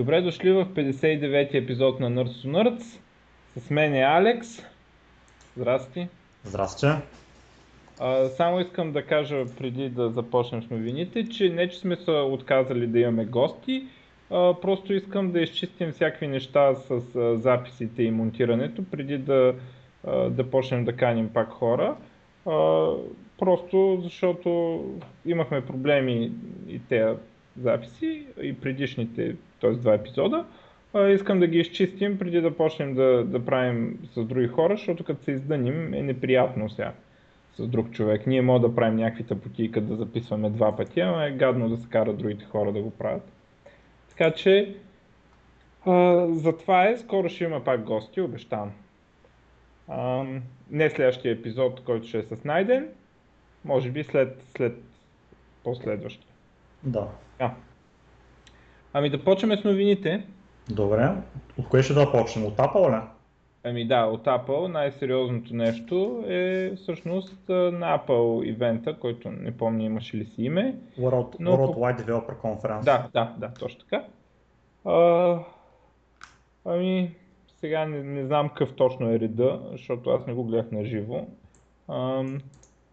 Добре дошли в 59-ти епизод на Nerds to Nerds. С мен е Алекс. Здрасти. Здрасти. А, само искам да кажа преди да започнем с новините, че не че сме се отказали да имаме гости, а, просто искам да изчистим всякакви неща с а, записите и монтирането, преди да, а, да почнем да каним пак хора. А, просто защото имахме проблеми и тези записи, и предишните, т.е. два епизода. Искам да ги изчистим преди да почнем да, да правим с други хора, защото като се издъним е неприятно сега с друг човек. Ние можем да правим някакви тъпоти, да записваме два пъти, ама е гадно да се карат другите хора да го правят. Така че, а, затова е, скоро ще има пак гости, обещавам. А, не следващия епизод, който ще е с Найден, може би след, след последващия. Да. А. Ами да почнем с новините. Добре. От кое ще да почнем? От Apple ли? Ами да, от Apple най-сериозното нещо е всъщност на Apple ивента, който не помня имаше ли си име. World, Но World по- Wide Developer Conference. Да, да, да, точно така. А, ами, сега не, не знам какъв точно е реда, защото аз не го гледах на живо.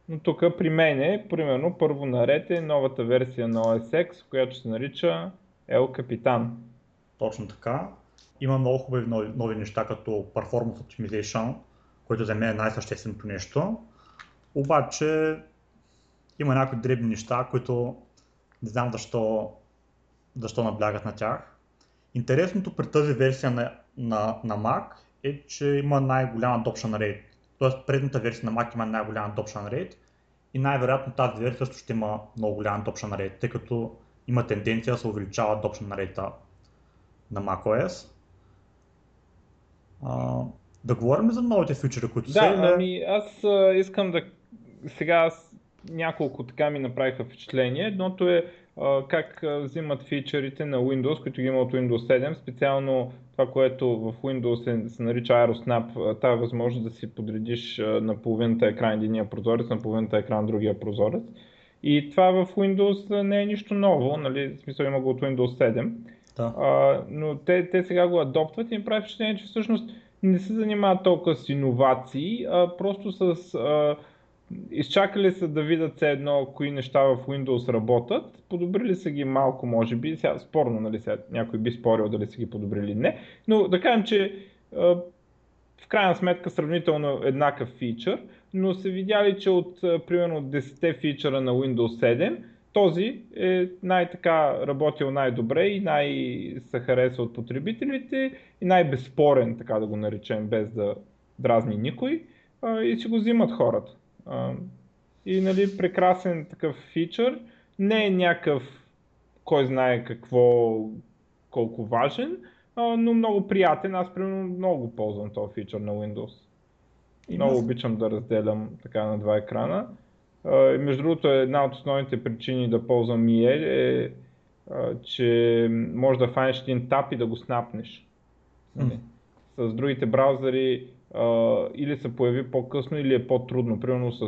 Но тук при мен е, примерно, първо наред е новата версия на OS X, която се нарича El Capitan. Точно така. Има много хубави нови, нови неща, като Performance Optimization, което за мен е най-същественото нещо. Обаче има някои дребни неща, които не знам защо, защо наблягат на тях. Интересното при тази версия на, на, на Mac е, че има най-голям adoption rate. Тоест предната версия на Mac има най-голям adoption rate и най-вероятно тази версия също ще има много голям adoption rate, тъй като има тенденция да се увеличава adoption rate на macOS. А, да говорим за новите фичери, които са Да, ами аз а, искам да... Сега аз няколко така ми направиха впечатление. Едното е а, как взимат фичърите на Windows, които ги има от Windows 7, специално това, което в Windows се, се нарича AeroSnap, тази възможност да си подредиш на половината екран единия прозорец, на половината екран другия прозорец. И това в Windows не е нищо ново, нали, в смисъл има го от Windows 7. Да. А, но те, те сега го адоптват и ми прави впечатление, че всъщност не се занимават толкова с иновации, а просто с... А, изчакали са да видят все едно кои неща в Windows работят, подобрили са ги малко, може би, сега спорно, нали, сега някой би спорил дали са ги подобрили или не, но да кажем, че в крайна сметка сравнително еднакъв фичър, но са видяли, че от примерно 10 фичъра на Windows 7, този е най-така работил най-добре и най-се хареса от потребителите и най-безспорен, така да го наречем, без да дразни никой. И си го взимат хората. А, и нали, прекрасен такъв фичър, не е някакъв кой знае какво, колко важен, а, но много приятен. Аз примерно много го ползвам този фичър на Windows. Има- Много обичам да разделям така на два екрана. А, и между другото, една от основните причини да ползвам EA е, а, че може да фанеш един тап и да го снапнеш. Нали? С другите браузъри а, или се появи по-късно, или е по-трудно. Примерно с...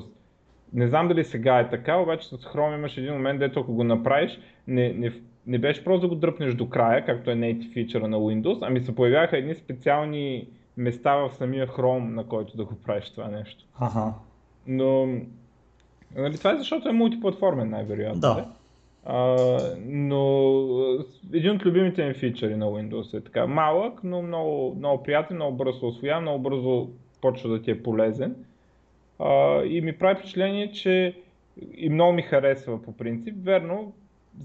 Не знам дали сега е така, обаче с Chrome имаш един момент, дето ако го направиш, не, не, не беше просто да го дръпнеш до края, както е native фичъра на Windows, ами се появяха едни специални места в самия Chrome, на който да го правиш това нещо. Аха. Но нали, това е защото е мултиплатформен най-вероятно. Да. Но един от любимите ми фичъри на Windows е така малък, но много, много приятен, много бързо се освоява, много бързо почва да ти е полезен. А, и ми прави впечатление, че и много ми харесва по принцип. Верно,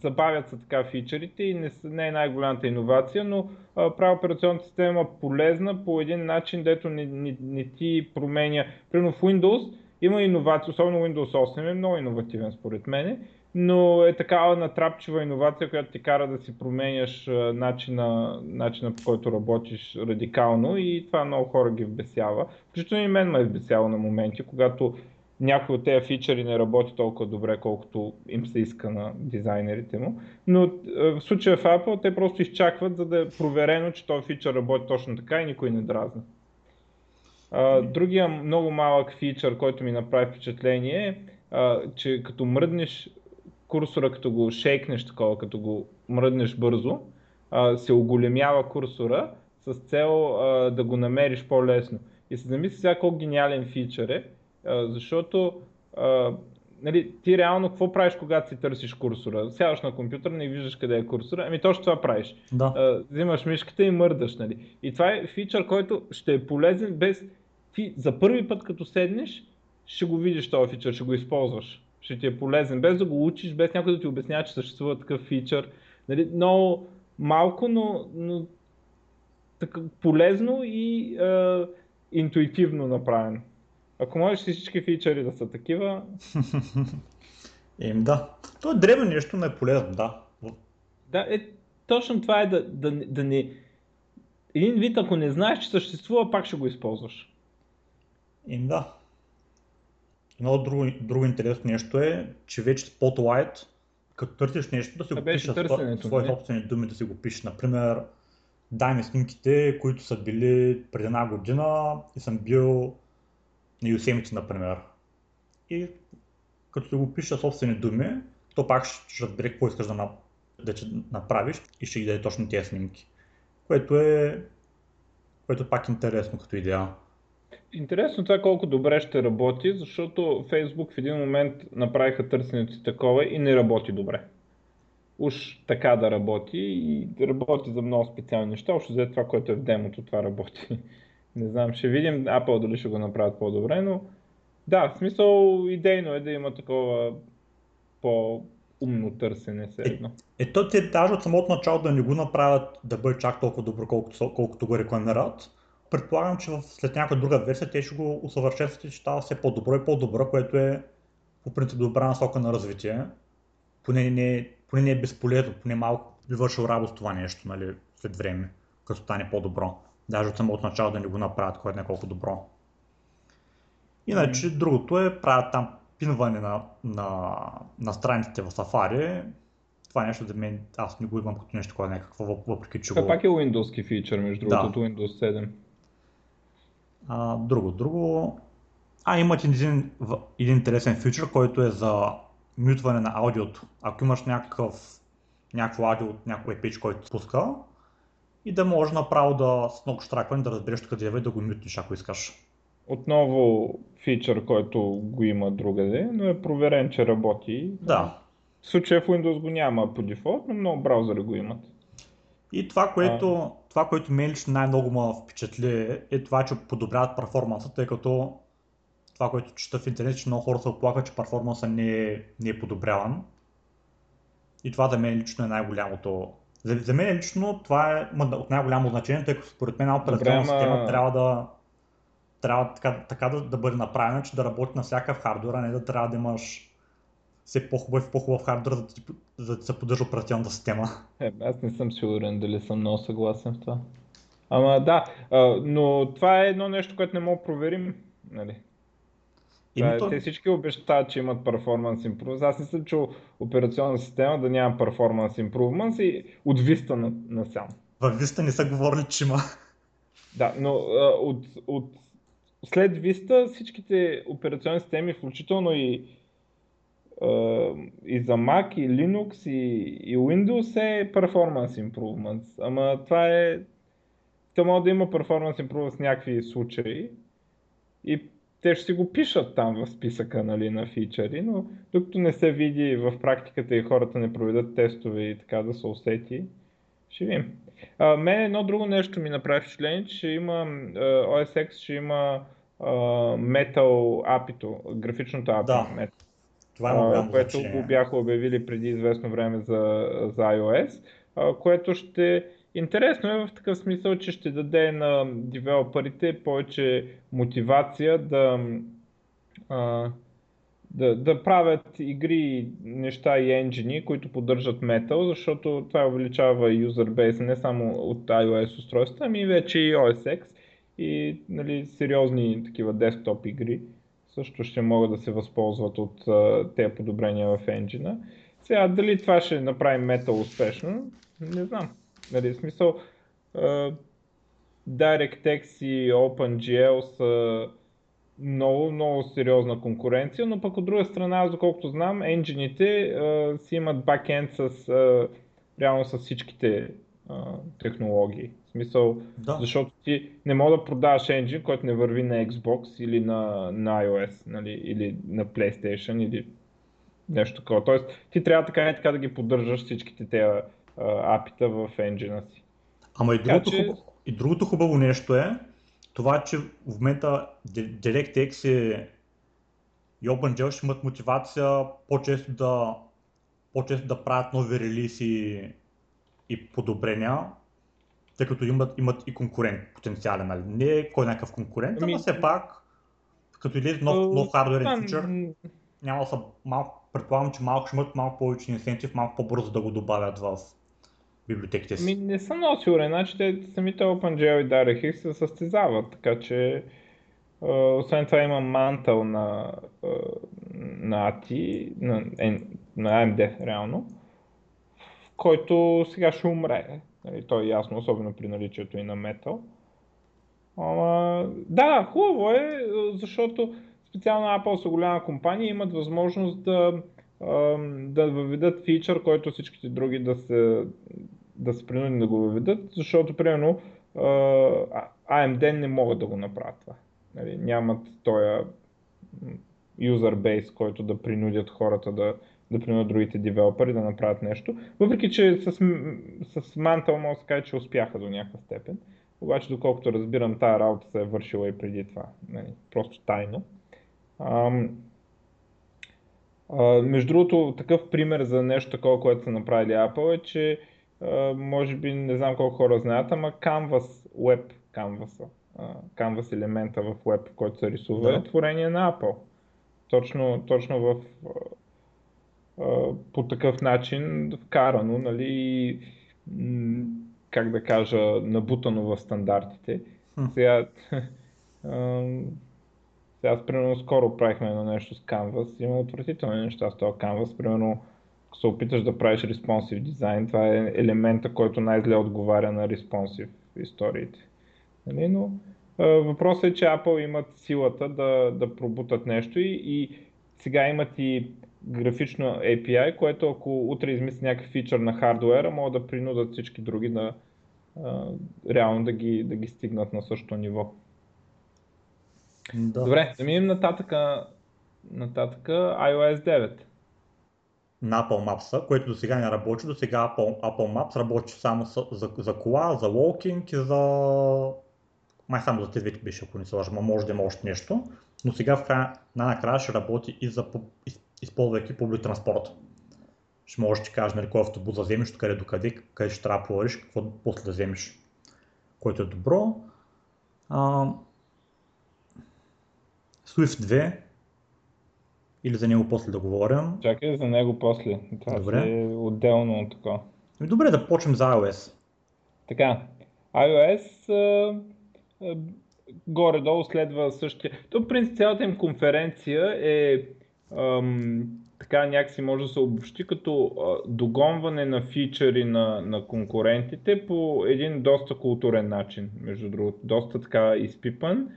забавят се така фичърите и не, не е най-голямата иновация, но прави операционната система полезна по един начин, дето не, не, не ти променя. Примерно в Windows има иновации, особено Windows 8 е много иновативен според мен, но е такава натрапчива иновация, която ти кара да си променяш начина, начина по който работиш радикално и това много хора ги вбесява. Включително и мен ме е вбесяло на моменти, когато някой от тези фичъри не работи толкова добре, колкото им се иска на дизайнерите му. Но в случая в Apple те просто изчакват, за да е проверено, че този фичър работи точно така и никой не дразни. Другия много малък фичър, който ми направи впечатление е, че като мръднеш курсора, като го шейкнеш такова, като го мръднеш бързо, а, се оголемява курсора с цел а, да го намериш по-лесно. И се замисли сега колко гениален фичър е, а, защото а, нали, ти реално какво правиш, когато си търсиш курсора? Сядаш на компютъра, не виждаш къде е курсора, ами точно това правиш. Да. А, взимаш мишката и мърдаш. Нали. И това е фичър, който ще е полезен без... Ти за първи път като седнеш, ще го видиш този фичър, ще го използваш. Ще ти е полезен, без да го учиш, без някой да ти обяснява, че съществува такъв фичър. Нали, много малко, но, но така, полезно и е, интуитивно направено. Ако можеш всички фичъри да са такива... Ем да. То е древно нещо, но е полезно, да. Да, е, точно това е да, да, да не... Един вид, ако не знаеш, че съществува, пак ще го използваш. Ем да. Едно друго, друго интересно нещо е, че вече Spotlight, като търсиш нещо, да си го пишеш свои собствени думи, да си го пишеш. Например, дай ми снимките, които са били преди една година и съм бил на Yosemite, например. И като си го пиша собствени думи, то пак ще разбере какво искаш да, да направиш и ще ги даде точно тези снимки. Което е, което е пак интересно като идея. Интересно това колко добре ще работи, защото Facebook в един момент направиха търсенето си такова и не работи добре. Уж така да работи и работи за много специални неща, още за това, което е в демото, това работи. Не знам, ще видим Apple дали ще го направят по-добре, но да, в смисъл идейно е да има такова по-умно търсене все едно. Е, е то те даже от самото начало да не го направят да бъде чак толкова добро, колкото, колкото го рекламират. Предполагам, че след някаква друга версия те ще го усъвършенстват и ще става все по-добро и по-добро, което е по принцип добра насока на развитие. Поне не, поне не е безполезно, поне малко би вършил работа това нещо нали, след време, като стане по-добро. Даже от самото начало да не го направят, което е колко добро. Иначе mm. другото е, правят там пинване на, на, на страниците в Safari. Това е нещо за мен, аз не го имам като нещо, което е някакво, въпреки че Това го... пак е Windows фичър, между другото, да. Windows 7. А, друго, друго... А, имат един, един интересен фичър, който е за мютване на аудиото. Ако имаш някакъв, някакво аудио от някой пич, който спуска, и да може направо да с много штракване да разбереш къде е и да го мютнеш, ако искаш. Отново фичър, който го има другаде, но е проверен, че работи. Да. В случая в Windows го няма по дефолт, но много браузъри го имат. И това, което, а... това, което мен лично най-много ме впечатли е това, че подобряват перформанса, тъй като това, което чета в интернет, че много хора се оплакват, че перформанса не е, не е подобряван. И това за мен лично е най-голямото за, за мен лично това е от най-голямо значение, тъй като според мен операционна система трябва да трябва така, така да, да бъде направена, че да работи на всякакъв хардвер, а не да трябва да имаш все по-хубав и по-хубав хардвер, за да, да се поддържа операционната система. Е, аз не съм сигурен дали съм много съгласен в това. Ама да, а, но това е едно нещо, което не мога да проверим. Нали? Да, Те всички обещават, че имат performance improvements. Аз не съм чул операционна система да няма performance improvements и от Vista на, на сам. В Vista не са говорили, че има. Да, но а, от, от, след Vista всичките операционни системи, включително и, и за Mac, и Linux, и, и Windows е performance improvements. Ама това е... То може да има performance improvements в някакви случаи. И те ще си го пишат там в списъка нали, на фичъри, но докато не се види в практиката и хората не проведат тестове и така да се усети, ще видим. А, мен едно друго нещо ми направи впечатление, че има OS X, ще има а, Metal API-то, графичното API. Да. Metal. Това е голямо което го бяха обявили преди известно време за, за iOS, а, което ще Интересно е в такъв смисъл, че ще даде на девелоперите повече мотивация да, а, да, да правят игри, неща и енджини, които поддържат Metal, защото това увеличава юзербейса не само от iOS устройства, ами вече и OS X и нали, сериозни такива десктоп игри също ще могат да се възползват от тези подобрения в енджина. Сега дали това ще направи Metal успешно, не знам. Нали, в смисъл, uh, DirectX и OpenGL са много, много сериозна конкуренция, но пък от друга страна, аз доколкото знам, енджините си имат бакенд с uh, реално с всичките технологии. Смисъл, Да. защото ти не мога да продаваш енджин, който не върви на Xbox или на, на iOS, нали, или на PlayStation, или нещо такова. Тоест, ти трябва така и така да ги поддържаш всичките тези апита в енджина си. Ама и Така другото, че- хубаво, и другото хубаво нещо е това, че в момента Di- DirectX и, и OpenGL ще имат мотивация по-често да, по-често да правят нови релиси и подобрения, тъй като имат, имат и конкурент потенциален, нали? Не е кой някакъв конкурент, ама Ами- все пак, като излезе нов, нов хардуерен фичър, няма да са малко, предполагам, че малко ще имат малко повече инсентив, малко по-бързо да го добавят в библиотеките си. Ми, не съм много сигурен, значи те самите OpenGL и DirectX се състезават, така че а, освен това има мантъл на, а, на ATI, на, на AMD реално, в който сега ще умре. Нали, то е ясно, особено при наличието и на Metal. Ама, да, хубаво е, защото специално Apple са голяма компания имат възможност да, да въведат фичър, който всичките други да се, да се принудени да го въведат, защото примерно AMD не могат да го направят това. Нали, нямат този user base, който да принудят хората да, да принудят другите девелопери да направят нещо. Въпреки, че с, с Mantle може да се каже, че успяха до някаква степен. Обаче, доколкото разбирам, тая работа се е вършила и преди това. Нали, просто тайно. Ам, а, между другото, такъв пример за нещо такова, което са направили Apple е, че а, може би не знам колко хора знаят, ама Canvas, Web Canvas, а, Canvas елемента в Web, който се рисува, Да. е творение на Apple. Точно, точно в, по такъв начин вкарано, нали, как да кажа, набутано в стандартите. Сега, сега аз примерно скоро правихме едно нещо с Canvas, има отвратителни неща с този Canvas, примерно ако се опиташ да правиш responsive дизайн, това е елемента, който най-зле отговаря на responsive историите. Нали? Но въпросът е, че Apple имат силата да, да пробутат нещо и, и сега имат и графично API, което ако утре измислят някакъв фичър на хардуера, могат да принудат всички други да а, реално да ги, да ги стигнат на същото ниво. Да. Добре, да минем нататъка, нататъка iOS 9. на Apple Maps, което до сега не работи. До сега Apple, Apple Maps работи само с, за, за кола, за walking и за... Май само за тези двете беше, ако не се лъжа, може да има още нещо. Но сега в края, най-накрая ще работи и за, из- използвайки публик транспорт. Ще можеш да ти кажеш нали, кой автобус да вземеш, къде до къде, къде ще трябва да провериш, какво после да вземеш. Което е добро. А, Swift 2 или за него после да говорим. Чакай за него после. Това Добре. е отделно от. Ами Добре, да почнем за iOS. Така, iOS а, а, горе-долу следва същия. То, в принцип, цялата им конференция е ам, така някакси може да се обобщи като а, догонване на фичъри на, на конкурентите по един доста културен начин, между другото. Доста така изпипан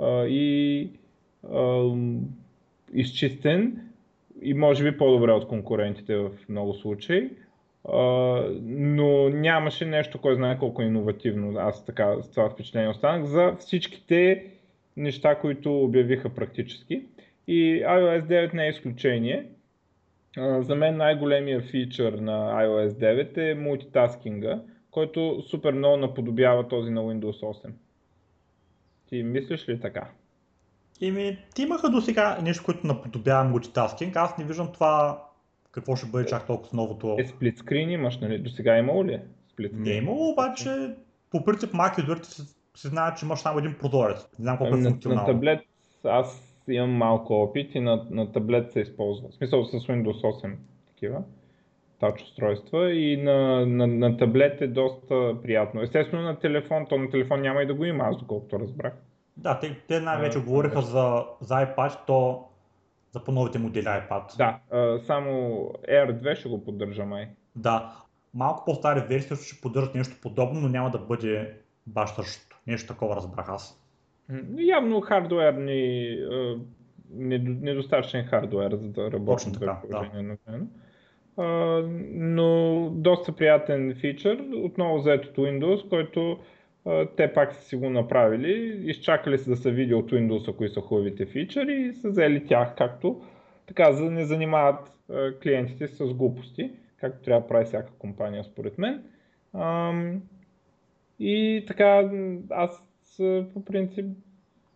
а, и ам, изчистен и може би по-добре от конкурентите в много случаи. Uh, но нямаше нещо, кой знае колко иновативно. Аз така с това впечатление останах за всичките неща, които обявиха практически. И iOS 9 не е изключение. За мен най-големия фичър на iOS 9 е мултитаскинга, който супер много наподобява този на Windows 8. Ти мислиш ли така? Ими, ти имаха до сега нещо, което наподобява мултитаскинг. Аз не виждам това какво ще бъде чак толкова с новото. Е, сплитскрин имаш, нали? До сега имало ли е? сплитскрин? Не е имало, обаче по принцип Mac юзерите се, се знаят, че имаш само един прозорец. Не знам колко е Ами, на, на функционално. таблет аз имам малко опит и на, на таблет се използва. В смисъл с Windows 8 такива тач устройства и на, на, на таблет е доста приятно. Естествено на телефон, то на телефон няма и да го има, аз доколкото разбрах. Да, те, те най-вече А, говориха за, за iPad, то за по-новите модели iPad. Да, а, само Air 2 ще го поддържа май. Да. Малко по-стари версии ще поддържат нещо подобно, но няма да бъде баш същото. Нещо такова разбрах аз. Явно хардуер ни, а, недо- недостатъчен хардуер, за да работи Точно така, приложение на време. но доста приятен фичър, отново взет от Windows, който те пак са си го направили, изчакали се да се види от Windows, кои са хубавите фичъри и са взели тях, както така, за да не занимават клиентите с глупости, както трябва да прави всяка компания според мен. И така, аз по принцип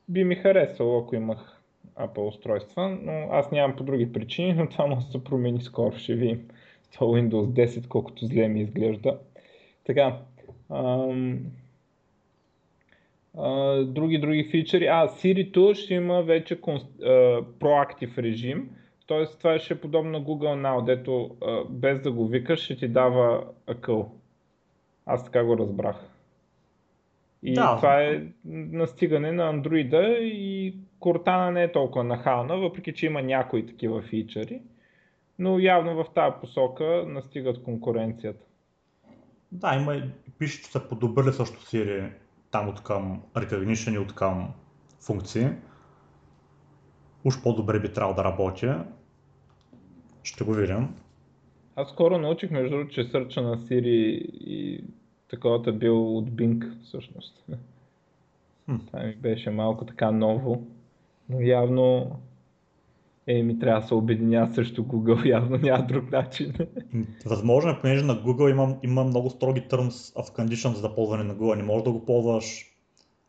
би ми харесало, ако имах Apple устройства, но аз нямам по други причини, но това може да се промени скоро, ще видим. Това Windows 10, колкото зле ми изглежда. Така, ам, а, други, други фичери. А, Siri ще има вече проактив режим, т.е. това ще е подобно на Google Now, дето а, без да го викаш ще ти дава акъл. Аз така го разбрах. И да. това е настигане на андроида и Cortana не е толкова нахална, въпреки че има някои такива фичъри. Но явно в тази посока настигат конкуренцията. Да, има и пише, че са подобрили също Siri там от към Recognition и от към функции. Уж по-добре би трябвало да работи. Ще го видим. Аз скоро научих, между другото, че сърча на Siri и таковата бил от Bing всъщност. Хм. Това ми беше малко така ново, но явно е, ми трябва да се обединя срещу Google, явно няма друг начин. Възможно е, понеже на Google има, има много строги terms of conditions за ползване на Google. Не можеш да го ползваш,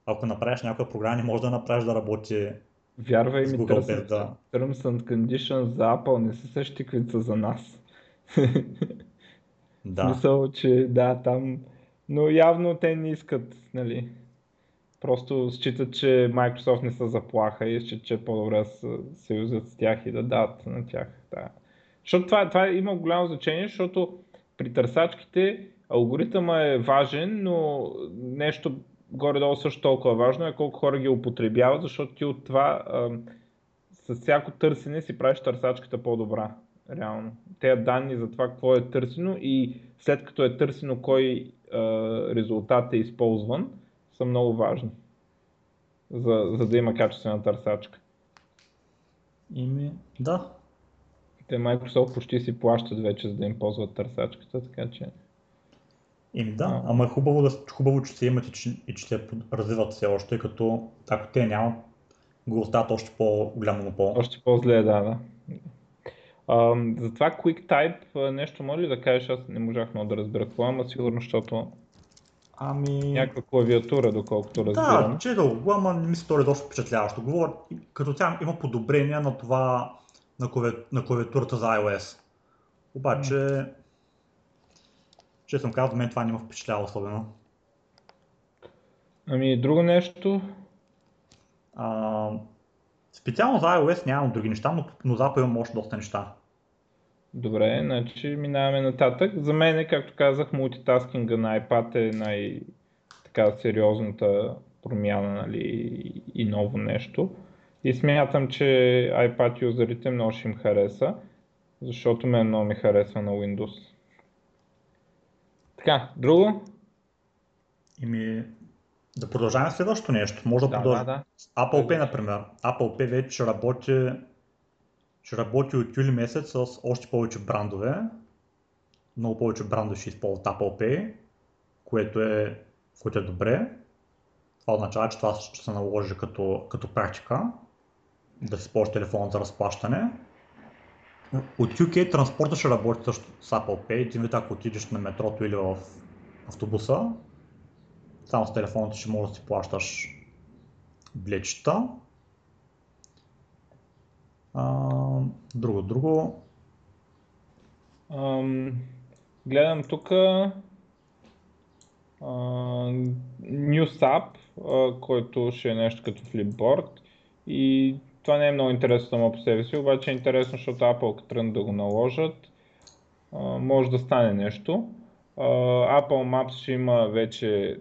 ако направиш някаква програма, не можеш да направиш да работи Вярвай ми, Google, без да... terms and conditions за Apple не са същи, които са за нас. да. Смисъл, че да, там но явно те не искат, нали, просто считат, че Microsoft не са заплаха и считат, че е по-добре да се съюзат с тях и да дадат на тях. Да. Защото това, това има голямо значение, защото при търсачките алгоритъма е важен, но нещо горе-долу също толкова важно е колко хора ги употребяват, защото ти от това а, с всяко търсене си правиш търсачката по-добра. Реално. Те данни за това какво е търсено и след като е търсено кой резултат е използван, са много важни, за, за да има качествена търсачка. Ими, да. Те Microsoft почти си плащат вече, за да им ползват търсачката, така че... Ими да, а. ама е хубаво, да, хубаво, че се имат и че, и че те развиват все още, като ако те нямат, го остават още по-голям монопол. Още по-зле, да, да. За това QuickType нещо може ли да кажеш? Аз не можах много да разбера какво, ама сигурно, защото Ами... Някаква клавиатура, доколкото разбирам. Да, че го, ама не ми се стори доста впечатляващо. Говоря, като тя има подобрения на това, на, клави... на клавиатурата за iOS. Обаче, mm. че съм казал, мен това не ме впечатлява особено. Ами, друго нещо? А, Специално за iOS нямам други неща, но, но за Apple имам още доста неща. Добре, значи минаваме нататък. За мен, както казах, мултитаскинга на iPad е най- така сериозната промяна нали, и ново нещо. И смятам, че iPad юзерите много ще им хареса, защото мен много ми харесва на Windows. Така, друго? Ими, да продължаваме следващото нещо. Може да, да продължим. Да, да. Apple Pay, например. Apple Pay вече ще работи, ще работи от юли месец с още повече брандове. Много повече брандове ще използват Apple Pay, което е, което е добре. Това означава, че това ще се наложи като, като практика да си ползваш телефон за разплащане. От UK транспорта ще работи също с Apple Pay. Един вид, ако отидеш на метрото или в автобуса, само с телефона ще можеш да си плащаш билетчета. друго, друго. Um, гледам тук uh, NewsApp, който ще е нещо като Flipboard и това не е много интересно само по себе си, обаче е интересно, защото Apple като тръгнат да го наложат, uh, може да стане нещо. Uh, Apple Maps ще има вече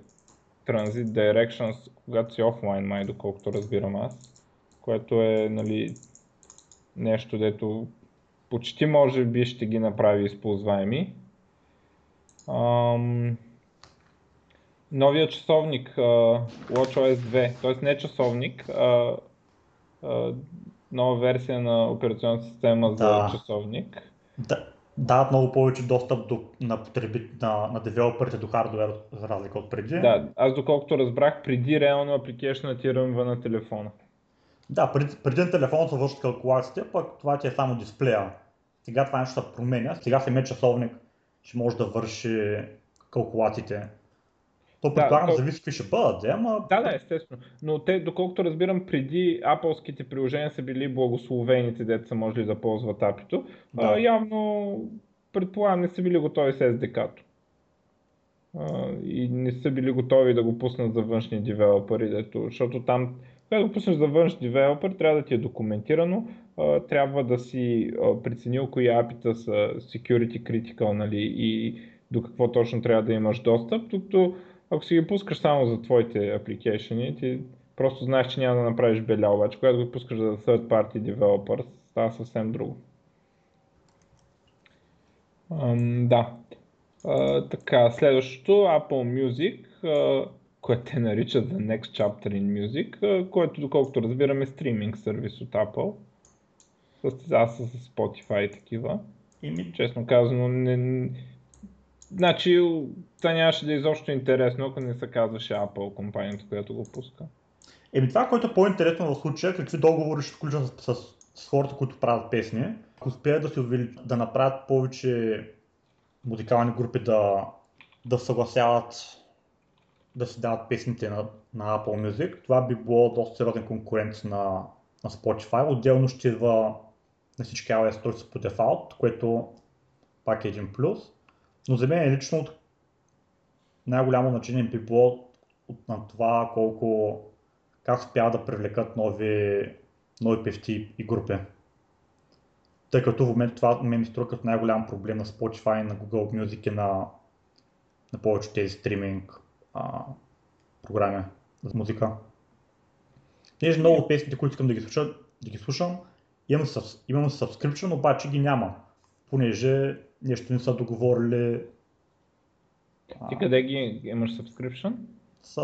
Transit Directions, когато си офлайн май, доколкото разбирам аз, което е нали, нещо, дето почти може би ще ги направи използваеми. Ам... Новия часовник uh, WatchOS 2, т.е. не часовник, а uh, нова версия на операционната система за да. часовник. Да. Дават много повече достъп до, на, потреби, на, на девелоперите до хардвер, за разлика от преди. Да, аз доколкото разбрах, преди реално апликейшна ти рънва на телефона. Да, преди, преди на телефона се вършат калкулациите, пък това ти е само дисплея. Сега това нещо се променя, сега самият часовник ще може да върши калкулациите. То предполагам, да, то... зависи какви ще бъдат, да, ама... Да, да, естествено. Но те, доколкото разбирам, преди Apple-ските приложения са били благословените, деца са можели да ползват апито. Да. А, явно, предполагам, не са били готови с SDK-то. А, и не са били готови да го пуснат за външни девелопери, дето, защото там, когато го пуснеш за външни девелопер, трябва да ти е документирано, а, трябва да си а, преценил кои апита са security critical, нали, и до какво точно трябва да имаш достъп, докато ако си ги пускаш само за твоите апликейшени, ти просто знаеш, че няма да направиш беля, обаче когато го пускаш за third party developer, става съвсем друго. Um, да. Uh, така, следващото Apple Music, uh, което те наричат The Next Chapter in Music, uh, което доколкото разбираме стриминг сервис от Apple. Състезава с Spotify и такива. И честно казано, не, Значи, това нямаше да е изобщо интересно, ако не се казваше Apple компанията, която го пуска. Еми това, което е по-интересно в случая, какви договори ще включат с, с, с хората, които правят песни, ако успеят да се да направят повече музикални групи да, да съгласяват да си дават песните на, на Apple Music, това би било доста сериозен конкурент на, на Spotify. Отделно ще идва на всички iOS по дефалт, което пак е един плюс. Но за мен лично от най-голямо значение би било на това колко как успяват да привлекат нови, нови певци и групи. Тъй като в момента това ме ми струва като най-голям проблем на Spotify, на Google Music и на, на повече тези стриминг а, програми за музика. Тези много от песните, които искам да ги слушам, да ги слушам имам, имам subscription, обаче ги няма, понеже нещо не са договорили. Ти къде ги имаш subscription? С,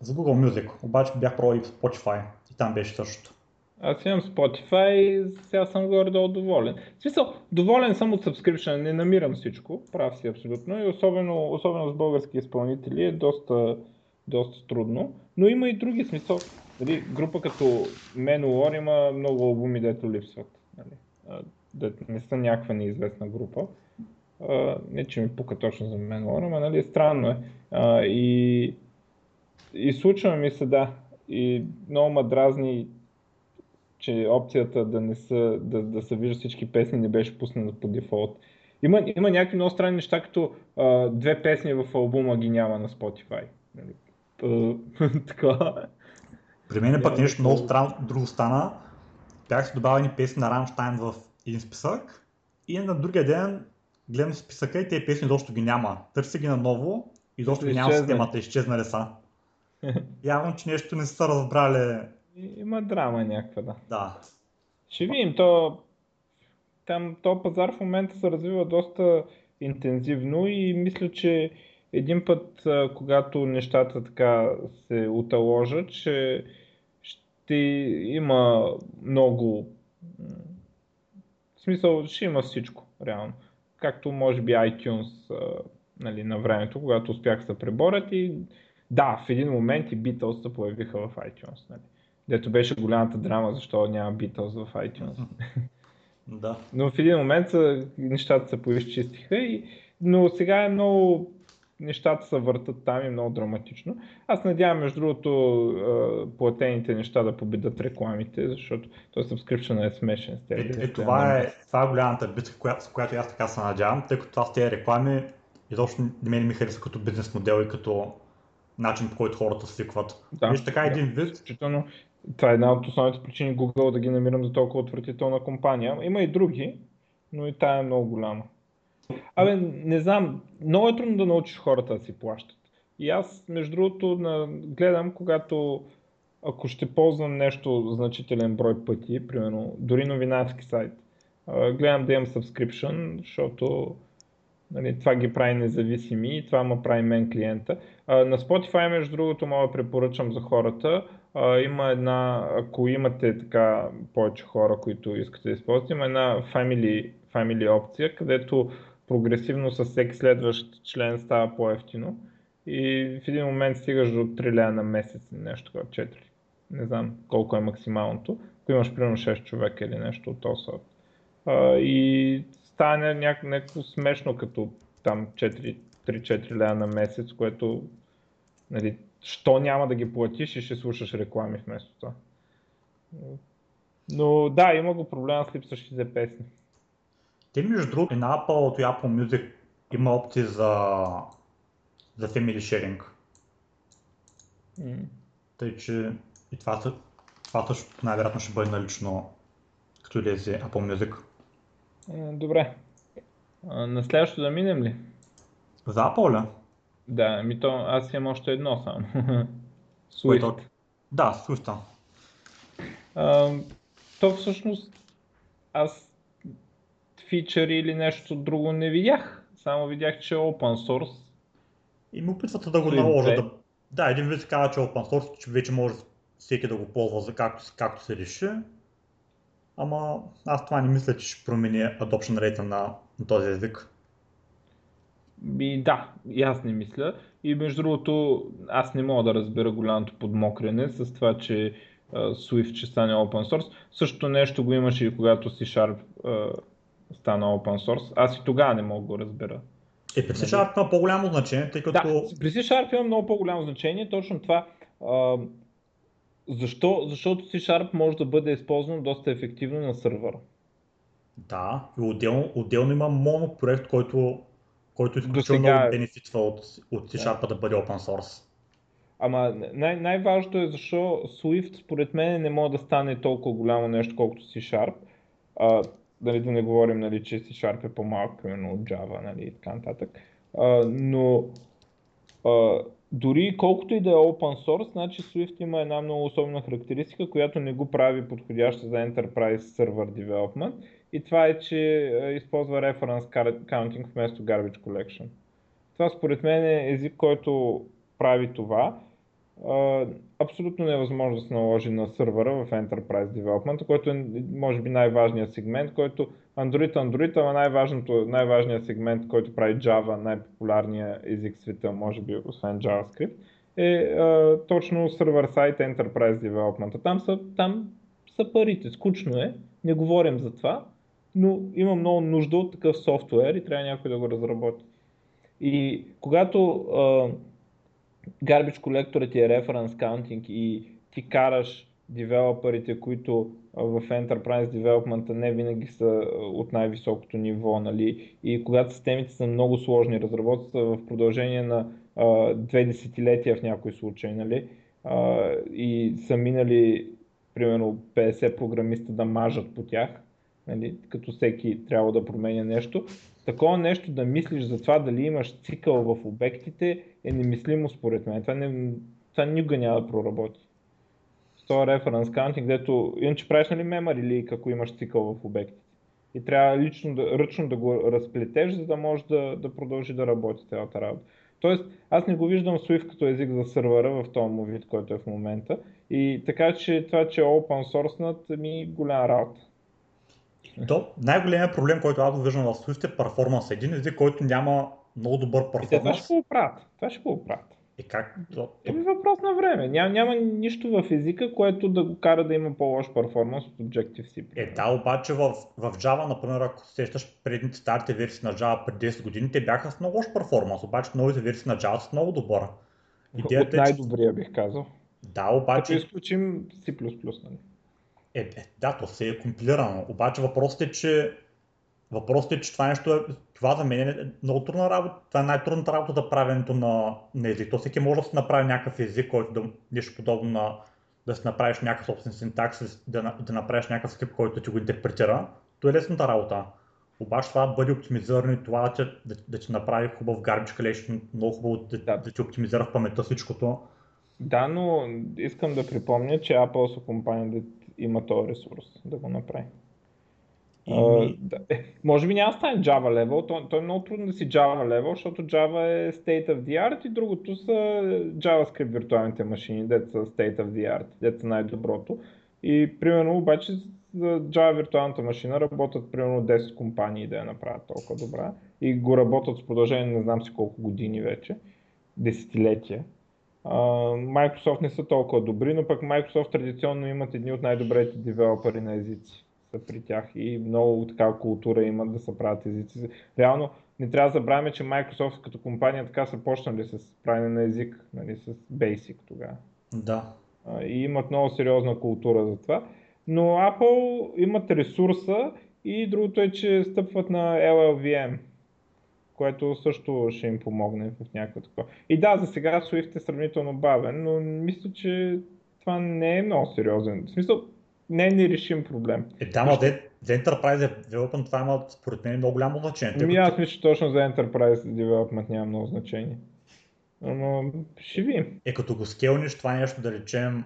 за Google Music, обаче бях пробвал и Spotify и там беше същото. Аз имам Spotify и сега съм горе-долу доволен. В смисъл, доволен съм от subscription, не намирам всичко, прав си абсолютно и особено, особено с български изпълнители е доста, доста трудно, но има и други смисъл. Дали, група като Manowar има много албуми, дето липсват. Нали? Да не са някаква неизвестна група не че ми пука точно за мен, но нали, странно е. А, и, и случва ми се, да, и много ма дразни, че опцията да не са, да, да се вижда всички песни не беше пусната по дефолт. Има, има някакви много странни неща, като а, две песни в албума ги няма на Spotify. Нали? така. При мен е пък нещо много странно, друго стана. Бях си добавени песни на Рамштайн в един списък и на другия ден гледам списъка и тези песни изобщо ги няма. Търси ги наново и изобщо ги няма системата, изчезнали са. Явно, че нещо не са разбрали. Има драма някаква, да. Да. Ще видим, то там то пазар в момента се развива доста интензивно и мисля, че един път, когато нещата така се уталожат, че ще има много... В смисъл, ще има всичко, реално както може би iTunes нали, на времето, когато успях да се преборят и да, в един момент и Beatles се появиха в iTunes. Нали. Дето беше голямата драма, защо няма Beatles в iTunes. Да. Но в един момент нещата се поизчистиха, и, но сега е много нещата се въртат там и много драматично. Аз надявам, между другото, платените неща да победат рекламите, защото този subscription е смешен. С тези, е, е, това, е, това е голямата битка, която, с която аз така се надявам, тъй като това с тези реклами изобщо не мен ми харесва като бизнес модел и като начин по който хората свикват. Да, Виж така един да, вид. Това е една от основните причини Google да ги намирам за толкова отвратителна компания. Има и други, но и тая е много голяма. Абе, не знам, много е трудно да научиш хората да си плащат. И аз, между другото, гледам, когато ако ще ползвам нещо значителен брой пъти, примерно дори новинарски сайт, гледам да имам subscription, защото нали, това ги прави независими и това ме прави мен клиента. На Spotify, между другото, мога да препоръчам за хората. Има една, ако имате така повече хора, които искате да използвате, има една family Family опция, където прогресивно с всеки следващ член става по-ефтино и в един момент стигаш до 3 лея на месец, нещо такова, 4. Не знам колко е максималното, ако имаш примерно 6 човека или нещо от този. И стане някакво смешно, като там 3-4 лея на месец, което нали, що няма да ги платиш и ще слушаш реклами вместо това. Но да, има го проблема с липсващите песни. Те между другото на Apple и Apple Music има опции за, за Family Sharing. Mm. Тъй, че и това, това също най-вероятно ще бъде налично, като излезе Apple Music. Е, добре. А, на следващото да минем ли? За Apple ли? Да, ми то аз имам още едно само. Swift. Да, Swift. А, то всъщност аз фичъри или нещо друго не видях. Само видях, че е open source. И му опитват да го наложат. Да... да, един вид казва, че е open source, че вече може всеки да го ползва за както, както се реши. Ама аз това не мисля, че ще промени adoption rate на, на този език. И да, и аз не мисля. И между другото, аз не мога да разбера голямото подмокрене с това, че Swift ще стане open source. Същото нещо го имаше и когато C-Sharp uh, стана open source. Аз и тогава не мога да го разбера. Е, при C-Sharp има по-голямо значение, тъй като... Да, при C-Sharp има много по-голямо значение. Точно това, uh, защо? Защото C-Sharp може да бъде използван доста ефективно на сървъра. Да, и отделно, отделно има монопроект, който който изключително сега... много бенефитва от, от C-Sharp да. да бъде open source. Ама най- най-важното е защо Swift според мен не може да стане толкова голямо нещо, колкото C-Sharp. А, дали да не говорим, нали, че C-Sharp е по-малък, примерно от Java нали, и така нататък. А, но а, дори колкото и да е open source, значи Swift има една много особена характеристика, която не го прави подходяща за Enterprise Server Development и това е, че използва Reference Counting вместо Garbage Collection. Това според мен е език, който прави това. Абсолютно невъзможно да се наложи на сървъра в Enterprise Development, който е може би най-важният сегмент, който Android Android, ама най-важното, най-важният сегмент, който прави Java, най-популярният език в света, може би освен JavaScript, е а, точно сервер-сайт Enterprise Development. Там са, там са парите, скучно е, не говорим за това, но има много нужда от такъв софтуер и трябва някой да го разработи. И когато uh, Garbage Collector ти е Reference Counting и ти караш девелоперите, които в Enterprise Development не винаги са от най-високото ниво, нали? и когато системите са много сложни, разработват в продължение на uh, две десетилетия в някои случаи, нали? Uh, и са минали примерно 50 програмиста да мажат по тях, нали, като всеки трябва да променя нещо. Такова нещо да мислиш за това дали имаш цикъл в обектите е немислимо според мен. Това, не, това никога няма да проработи. С този референс каунтинг, където иначе правиш нали мемор или ако имаш цикъл в обектите. И трябва лично да, ръчно да го разплетеш, за да може да, да продължи да работи цялата работа. Тоест, аз не го виждам Swift като език за сървъра в този му вид, който е в момента. И така че това, че е open source, ми голяма работа. То най-големият проблем, който аз виждам в Swift е перформанс. Един език, който няма много добър перформанс. това ще го оправят. Това ще го оправят. И как? Еми въпрос на време. Ням, няма нищо в езика, което да го кара да има по-лош перформанс от Objective-C. Е, да, обаче в, в Java, например, ако сещаш предните старите версии на Java пред 10 години, те бяха с много лош перформанс, обаче новите версии на Java са много добър. Идеята от най-добрия бих казал. Да, обаче... Като изключим C++, нали? Е, е, да, то се е компилирано. Обаче въпросът е, че Въпросът е, че това нещо е, това за мен е много трудна работа. Това е най-трудната работа за правенето на, на език. То всеки може да се направи някакъв език, който да нещо подобно на да си направиш някакъв собствен синтакс, да, да направиш някакъв скрипт, който ти го интерпретира. То е лесната работа. Обаче това да бъде оптимизирано и това да, да, да ти направи хубав garbage collection, много хубаво да, да. да ти оптимизира в паметта всичкото. Да, но искам да припомня, че Apple са компания има този ресурс да го направи. И... Uh, да. Е, може би няма да стане Java level, то, то е много трудно да си Java level, защото Java е state of the art и другото са JavaScript виртуалните машини, дето са state of the art, дето са най-доброто. И примерно обаче за Java виртуалната машина работят примерно 10 компании да я направят толкова добра и го работят с продължение не знам си колко години вече, десетилетия. Microsoft не са толкова добри, но пък Microsoft традиционно имат едни от най-добрите девелопери на езици са при тях и много такава култура имат да се правят езици. Реално не трябва да забравяме, че Microsoft като компания така са почнали с правене на език, нали, с Basic тогава. Да. И имат много сериозна култура за това. Но Apple имат ресурса и другото е, че стъпват на LLVM, което също ще им помогне в някакво такова. И да, за сега Swift е сравнително бавен, но мисля, че това не е много сериозен. В смисъл, не е нерешим проблем. Е, да, но за, за Enterprise Development това има според мен много голямо значение. Ами аз мисля, че точно за Enterprise Development няма много значение. Но ще видим. Е, като го скелниш това нещо да речем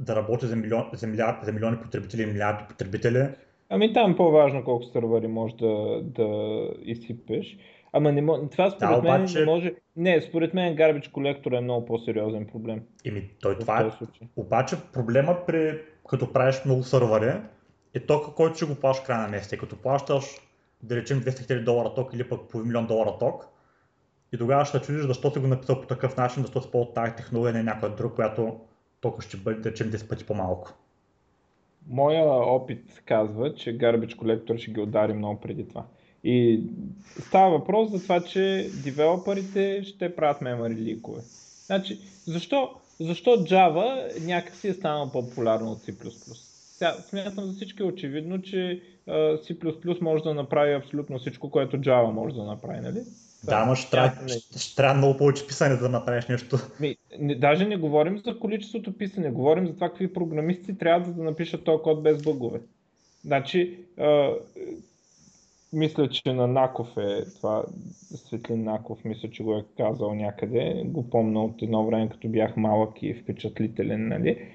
да работи за, милион, за, милиард, за милиони потребители и милиарди потребители. Ами там е по-важно колко сървъри може да, да изсипеш. Ама не това според да, обаче... мен не може... Не, според мен Garbage Collector е много по-сериозен проблем. Еми, той това е. Обаче проблема при като правиш много сървъри, е тока, който ще го плащаш края на месеца. Като плащаш, да речем 200 000 долара ток или пък половин милион долара ток, и тогава ще чудиш защо си го написал по такъв начин, защо си ползва тази технология, не някоя друга, която тока ще бъде, да речем, 10 пъти по-малко. Моя опит казва, че Garbage Collector ще ги удари много преди това. И става въпрос за това, че девелоперите ще правят memory ликове. Значи, защо, защо Java някакси е станал по-популярно от C++? Сега, смятам за всички очевидно, че C++ може да направи абсолютно всичко, което Java може да направи, нали? Да, ама ще трябва, ще трябва много повече писане да направиш нещо. Ми, не, даже не говорим за количеството писане, говорим за това какви програмисти трябва да напишат този код без бъгове. Значи, мисля, че на Наков е това, Светлин Наков, мисля, че го е казал някъде, го помня от едно време, като бях малък и впечатлителен, нали?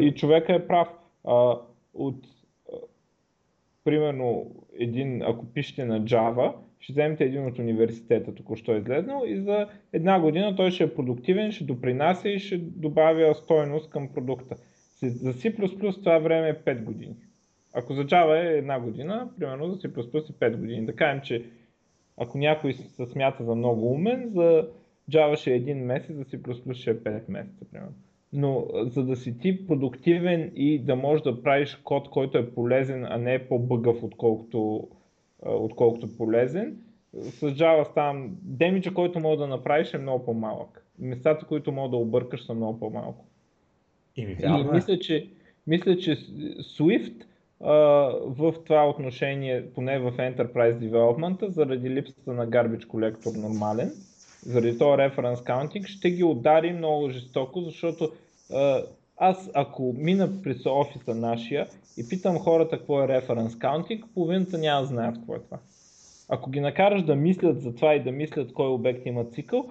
И човека е прав. От, примерно, един, ако пишете на Java, ще вземете един от университета, току-що е излезнал и за една година той ще е продуктивен, ще допринася и ще добавя стойност към продукта. За C++ това време е 5 години. Ако за Java е една година, примерно за C++ е 5 години. Да кажем, че ако някой се смята за много умен, за Java ще е един месец, за C++ ще е 5 месеца, примерно. Но за да си ти продуктивен и да можеш да правиш код, който е полезен, а не е по-бъгъв, отколкото, отколкото полезен, с Java ставам, демиджа, който мога да направиш е много по-малък. Местата, които мога да объркаш са много по-малко. И, и мисля, че, мисля, че Swift в това отношение, поне в Enterprise Development, заради липсата на Garbage Collector нормален, заради този Reference Counting, ще ги удари много жестоко, защото аз ако мина през офиса нашия и питам хората какво е Reference Counting, половината няма да знаят какво е това. Ако ги накараш да мислят за това и да мислят кой обект има цикъл,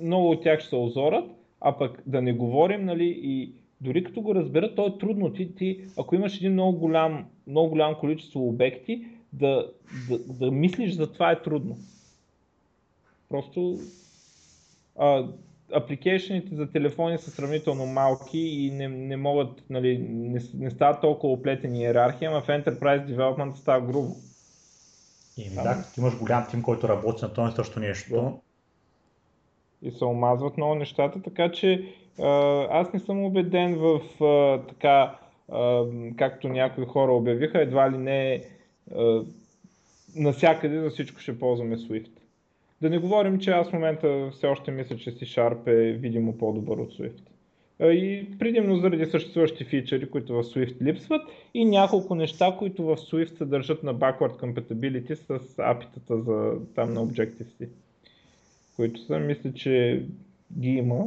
много от тях ще се озорат, а пък да не говорим нали, и дори като го разберат, то е трудно. Ти, ти, ако имаш един много голям, много голям количество обекти, да, да, да мислиш за това е трудно. Просто а, апликейшените за телефони са сравнително малки и не, не могат, нали, не, не стават толкова оплетени иерархия, а в Enterprise Development става грубо. И да, ти имаш голям тим, който работи на това също нещо. Да. И се омазват много нещата, така че аз не съм убеден в така, както някои хора обявиха, едва ли не насякъде за всичко ще ползваме Swift. Да не говорим, че аз в момента все още мисля, че C-Sharp е видимо по-добър от Swift. И предимно заради съществуващи фичери, които в Swift липсват и няколко неща, които в Swift се държат на backward compatibility с апитата за там на Objective-C, които са, мисля, че ги има.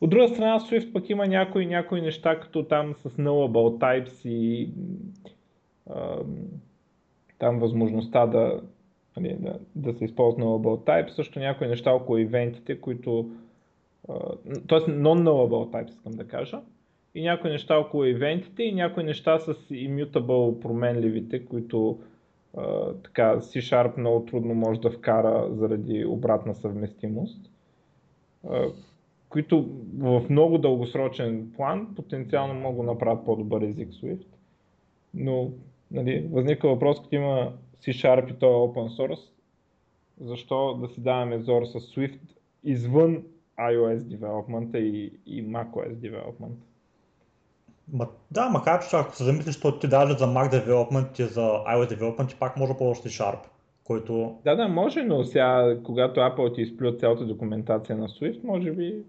От друга страна, Swift пък има някои, някои неща, като там с nullable types и а, там възможността да, нали, да, да се използва nullable type, също някои неща около ивентите, които т.е. non-nullable types, искам да кажа, и някои неща около ивентите и някои неща с immutable променливите, които а, така C-Sharp много трудно може да вкара заради обратна съвместимост които в много дългосрочен план потенциално могат да направят по-добър език Swift. Но нали, възниква въпрос, като има C-Sharp и то е open source, защо да си даваме зор с Swift извън iOS development и, и macOS development? Ма, да, макар че ако се замислиш, защото ти даже за Mac development и за iOS development, ти пак може да ползваш Sharp, който... Да, да, може, но сега, когато Apple ти изплюят цялата документация на Swift, може би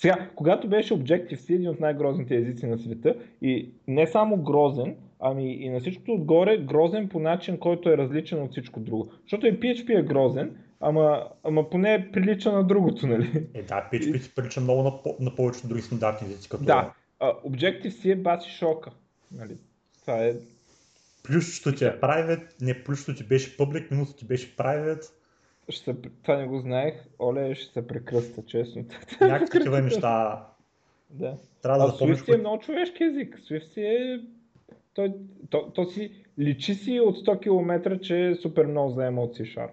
сега, когато беше Objective-C един от най-грозните езици на света и не само грозен, ами и на всичкото отгоре грозен по начин, който е различен от всичко друго. Защото и PHP е грозен, ама, ама поне прилича на другото, нали? Е, да, PHP си прилича много на, на повечето други стандартни езици. Като... Да, Objective-C е баси шока. Нали? Това е... Плюсчето ти е private, не плюсчето ти беше public, минусът ти беше private ще се, това не го знаех, Оле ще се прекръста, честно. Някакви такива неща. Да. Трябва да запомниш. Swift е много човешки език. Swift си е... То, то, то, си личи си от 100 км, че супер много заема от C-Sharp.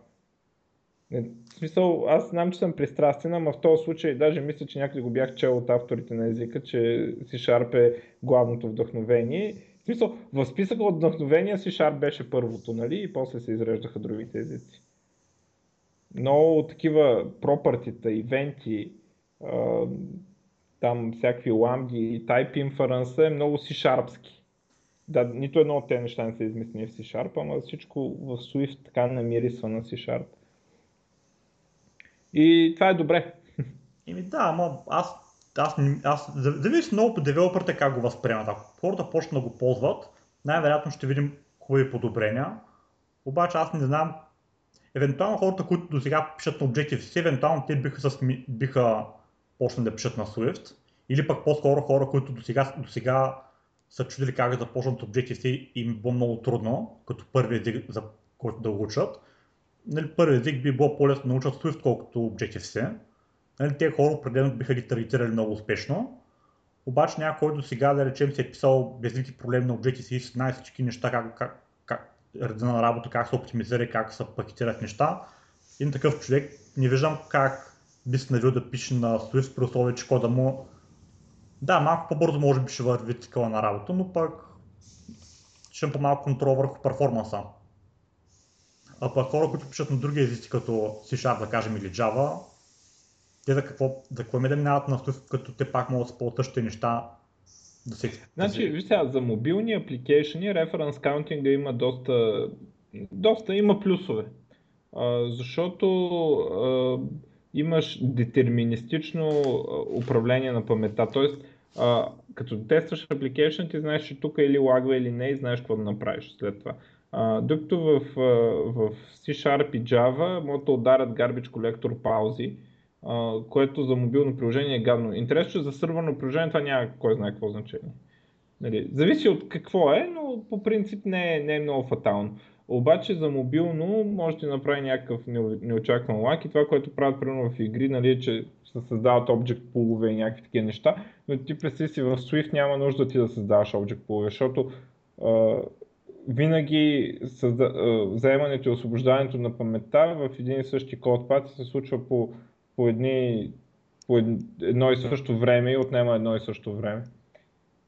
В смисъл, аз знам, че съм пристрастен, но в този случай даже мисля, че някъде го бях чел от авторите на езика, че C-Sharp е главното вдъхновение. В смисъл, в списъка от вдъхновения C-Sharp беше първото, нали? И после се изреждаха другите езици много такива пропъртита, ивенти, там всякакви ламди и type inference е много си шарпски. Да, нито едно от тези неща не са измислени в C-Sharp, ама всичко в Swift така намирисва на C-Sharp. И това е добре. Еми да, ама аз, аз, аз зависи много по девелоперите как го възприемат. Ако хората почнат да го ползват, най-вероятно ще видим хубави подобрения. Обаче аз не знам евентуално хората, които до сега пишат на Objective-C, евентуално те биха, с, биха почнали да пишат на Swift. Или пък по-скоро хора, които до сега, до сега са чудили как да започнат Objective-C и им било много трудно, като първи език, за който да го учат. Нали, първи език би било по-лесно да научат Swift, колкото Objective-C. Нали, тези хора определено биха ги таргетирали много успешно. Обаче някой до сега, да речем, се е писал без никакви проблеми на Objective-C, знае всички неща как, как, реда на работа, как се оптимизира и как се пакетират неща. Един такъв човек не виждам как би се навил да пише на Swift при условие, че кода му да, малко по-бързо може би ще върви цикъла на работа, но пък ще има по-малко контрол върху перформанса. А пък хора, които пишат на други езици, като C-Sharp, да кажем, или Java, те за какво, за какво ми да минават на Swift, като те пак могат да са по-тъщите неща, да се... Значи, виж сега, за мобилни апликейшени референс каунтинга има доста, доста има плюсове. А, защото а, имаш детерминистично управление на паметта. Тоест, а, като тестваш application, ти знаеш, че тук или лагва или не и знаеш какво да направиш след това. А, докато в, в C-Sharp и Java могат да ударят garbage колектор паузи, което за мобилно приложение е гадно. Интересно, че за сървърно приложение това няма кой знае какво значение. Нали, зависи от какво е, но по принцип не е, не е много фатално. Обаче за мобилно може да направи някакъв неочакван лак и това, което правят примерно в игри, нали, че се създават object пулове и някакви такива неща, но ти представи си в Swift няма нужда ти да създаваш object пулове, защото а, винаги създа, а, заемането и освобождаването на паметта в един и същи код пат се случва по по, едни, по едно и също време и отнема едно и също време.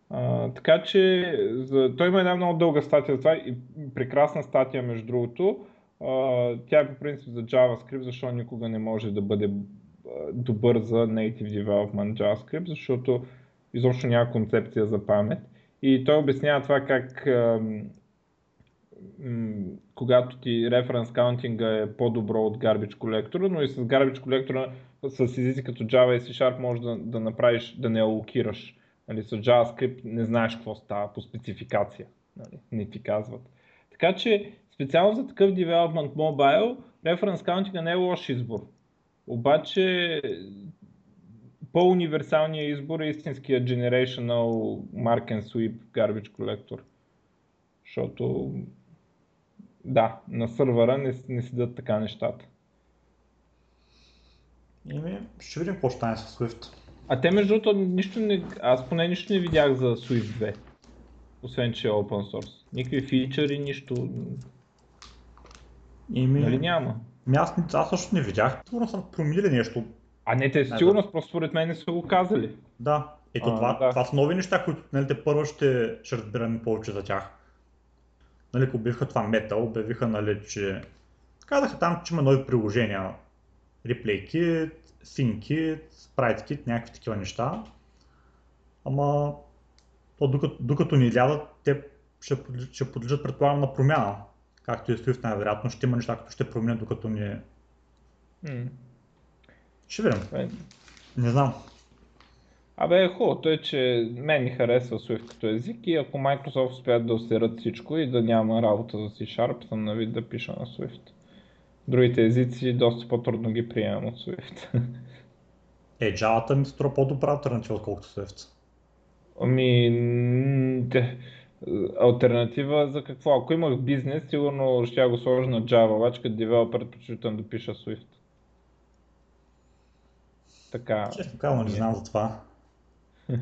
А, така че за... той има една много дълга статия за това и прекрасна статия между другото. А, тя е по принцип за JavaScript, защото никога не може да бъде добър за native development JavaScript, защото изобщо няма концепция за памет. И той обяснява това как когато ти референс каунтинга е по-добро от Garbage колектора, но и с Garbage колектора с езици като Java и C Sharp можеш да, да направиш, да не алокираш. Нали, с JavaScript не знаеш какво става по спецификация. Нали, не ти казват. Така че специално за такъв development mobile, референс каунтинга не е лош избор. Обаче по-универсалният избор е истинския generational mark and sweep garbage collector. Защото да, на сървъра не, не седят така нещата. Ими, ще видим какво ще стане с Swift. А те между другото, нищо не, аз поне нищо не видях за Swift 2. Освен, че е open source. Никакви фичъри, нищо. Ими... Нали няма? Ми аз, аз също не видях. Сигурно са променили нещо. А не, те сигурно, просто според мен не са го казали. Да. Ето а, това, да. това са нови неща, които нали, те първо ще, ще разбираме повече за тях. Нали, обявиха това Meta, обявиха, нали, че казаха там, че има нови приложения. ReplayKit, ThinkKit, SpriteKit, някакви такива неща. Ама то, докато, докато ни излязат, те ще, ще подлежат предполагам на промяна. Както и Swift най-вероятно ще има неща, които ще променят докато ни... М. Ще видим. Е, Не знам. Абе, хубавото е, че мен ми харесва Swift като език и ако Microsoft успеят да усерат всичко и да няма работа за C-Sharp, съм на вид да пиша на Swift. Другите езици доста по-трудно ги приемам от Swift. Е, Java ми струва по-добра альтернатива, отколкото Swift. Ами, те, альтернатива за какво? Ако имах бизнес, сигурно ще я го сложа на Java, обаче като девелопер предпочитам да пиша Swift. Така. Честно казвам, не знам за това.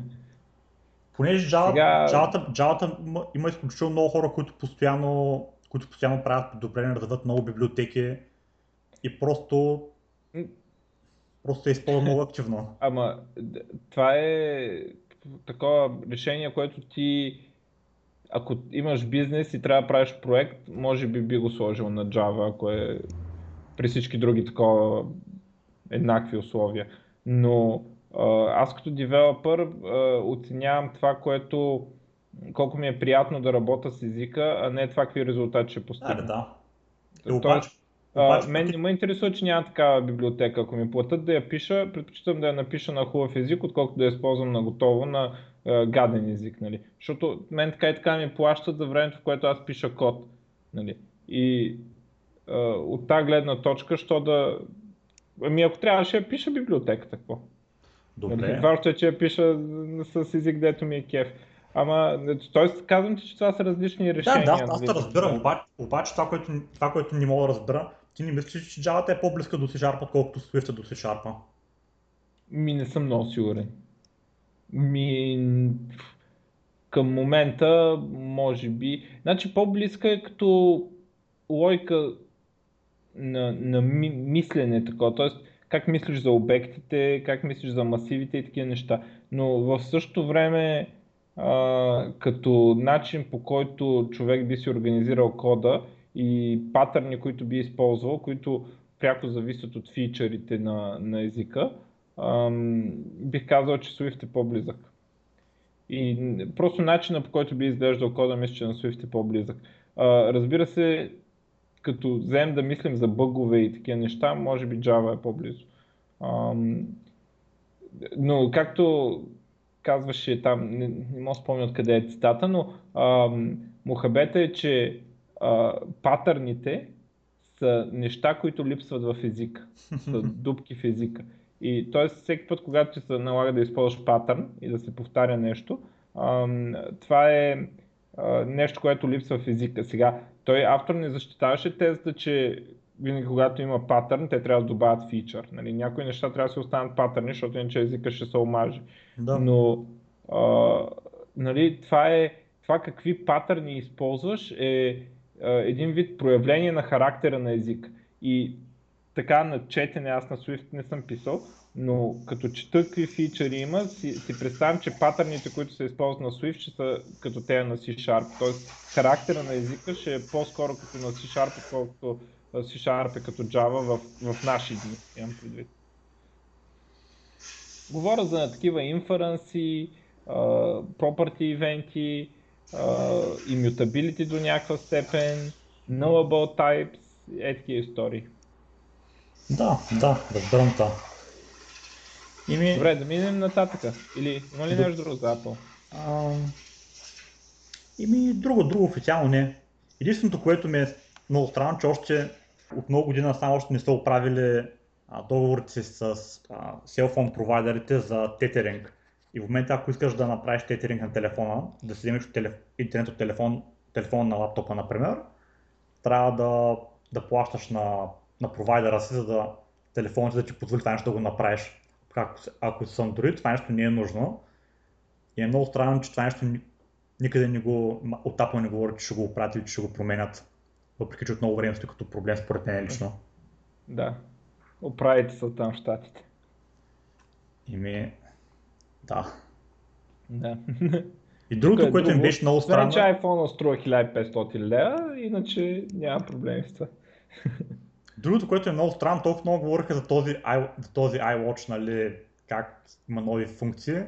Понеже Java, Сега- Java, Java има, изключително много хора, които постоянно, които постоянно правят подобрения, развиват много библиотеки и просто, просто се използва много активно. Ама, това е такова решение, което ти, ако имаш бизнес и трябва да правиш проект, може би би го сложил на Java, ако е при всички други такова еднакви условия. Но аз като девелопър оценявам това, което колко ми е приятно да работя с езика, а не това какви резултати ще Да, постигна. бе, да. И Тоест, обаче, обаче мен не ме интересува, че няма такава библиотека. Ако ми платят да я пиша, предпочитам да я напиша на хубав език, отколкото да я използвам на готово на а, гаден език. Нали? Защото мен така и така ми плащат за времето, в което аз пиша код. Нали? И а, от тази гледна точка, що да... Ами ако трябва, ще я пиша библиотеката, какво? Добре. Важното е, че я пиша с език, дето ми е кеф. Ама, т.е. казвам ти, че това са различни Да, решения. да, аз те нали? разбирам, обаче, обаче това, което, това, което не мога да разбера, ти не мислиш, че Java е по-близка до C-Sharp, отколкото Swift е до C-Sharp? Ми не съм много сигурен. Ми към момента, може би. Значи по-близка е като логика на, на ми, мислене такова. Тоест, как мислиш за обектите, как мислиш за масивите и такива неща. Но в същото време, а, като начин по който човек би си организирал кода и патърни, които би използвал, които пряко зависят от фичърите на, на езика, ам, бих казал, че Swift е по-близък. И просто начина по който би изглеждал кода, мисля, че на Swift е по-близък. А, разбира се, като вземем да мислим за бъгове и такива неща, може би Java е по-близо. Ам, но както казваше там, не, не мога спомня откъде е цитата, но ам, мухабета е, че а, патърните са неща, които липсват в езика. Са дупки в езика. И т.е. всеки път, когато ти се налага да използваш патърн и да се повтаря нещо, ам, това е а, нещо, което липсва в езика. Сега, той автор не защитаваше тезата, че винаги когато има патърн, те трябва да добавят фичър. Нали? Някои неща трябва да си останат патърни, защото иначе езика ще се омаже. Да. Но а, нали, това е това какви патърни използваш е а, един вид проявление на характера на език. И така на четене, аз на Swift не съм писал, но като чета какви фичъри има, си, си представям, че патърните, които се използват на Swift, ще са като те на C-Sharp. Тоест характера на езика ще е по-скоро като на C-Sharp, отколкото C-Sharp е като Java в, в наши дни, имам предвид. Говоря за такива инференси, property ивенти, immutability до някаква степен, nullable types, е такива истории. Да, да, разбирам това. Ими, Добре, да минем нататък. Или има ли нещо друго за Apple? а, ими друго, друго официално не. Единственото, което ми е много странно, че още от много година само още не са оправили а, договорите си с а, селфон провайдерите за тетеринг. И в момента, ако искаш да направиш тетеринг на телефона, да си вземеш телеф... интернет от телефон, телефон на лаптопа, например, трябва да, да плащаш на, на провайдера си, за да телефонът да ти позволи това нещо да го направиш. Ако, ако с Android това нещо не е нужно. И е много странно, че това нещо ни- никъде не го, от Apple не говорят, че ще го оправят или че ще го променят. Въпреки, че от много време стои като проблем според мен лично. Да. Управите са там в Штатите. И ми... Да. Да. И другото, е което им друго. беше много Освен, странно, че iPhone струва 1500 лева, иначе няма проблеми с това. Другото, което е много странно, толкова много говориха за този, i, за този iWatch, нали, как има нови функции,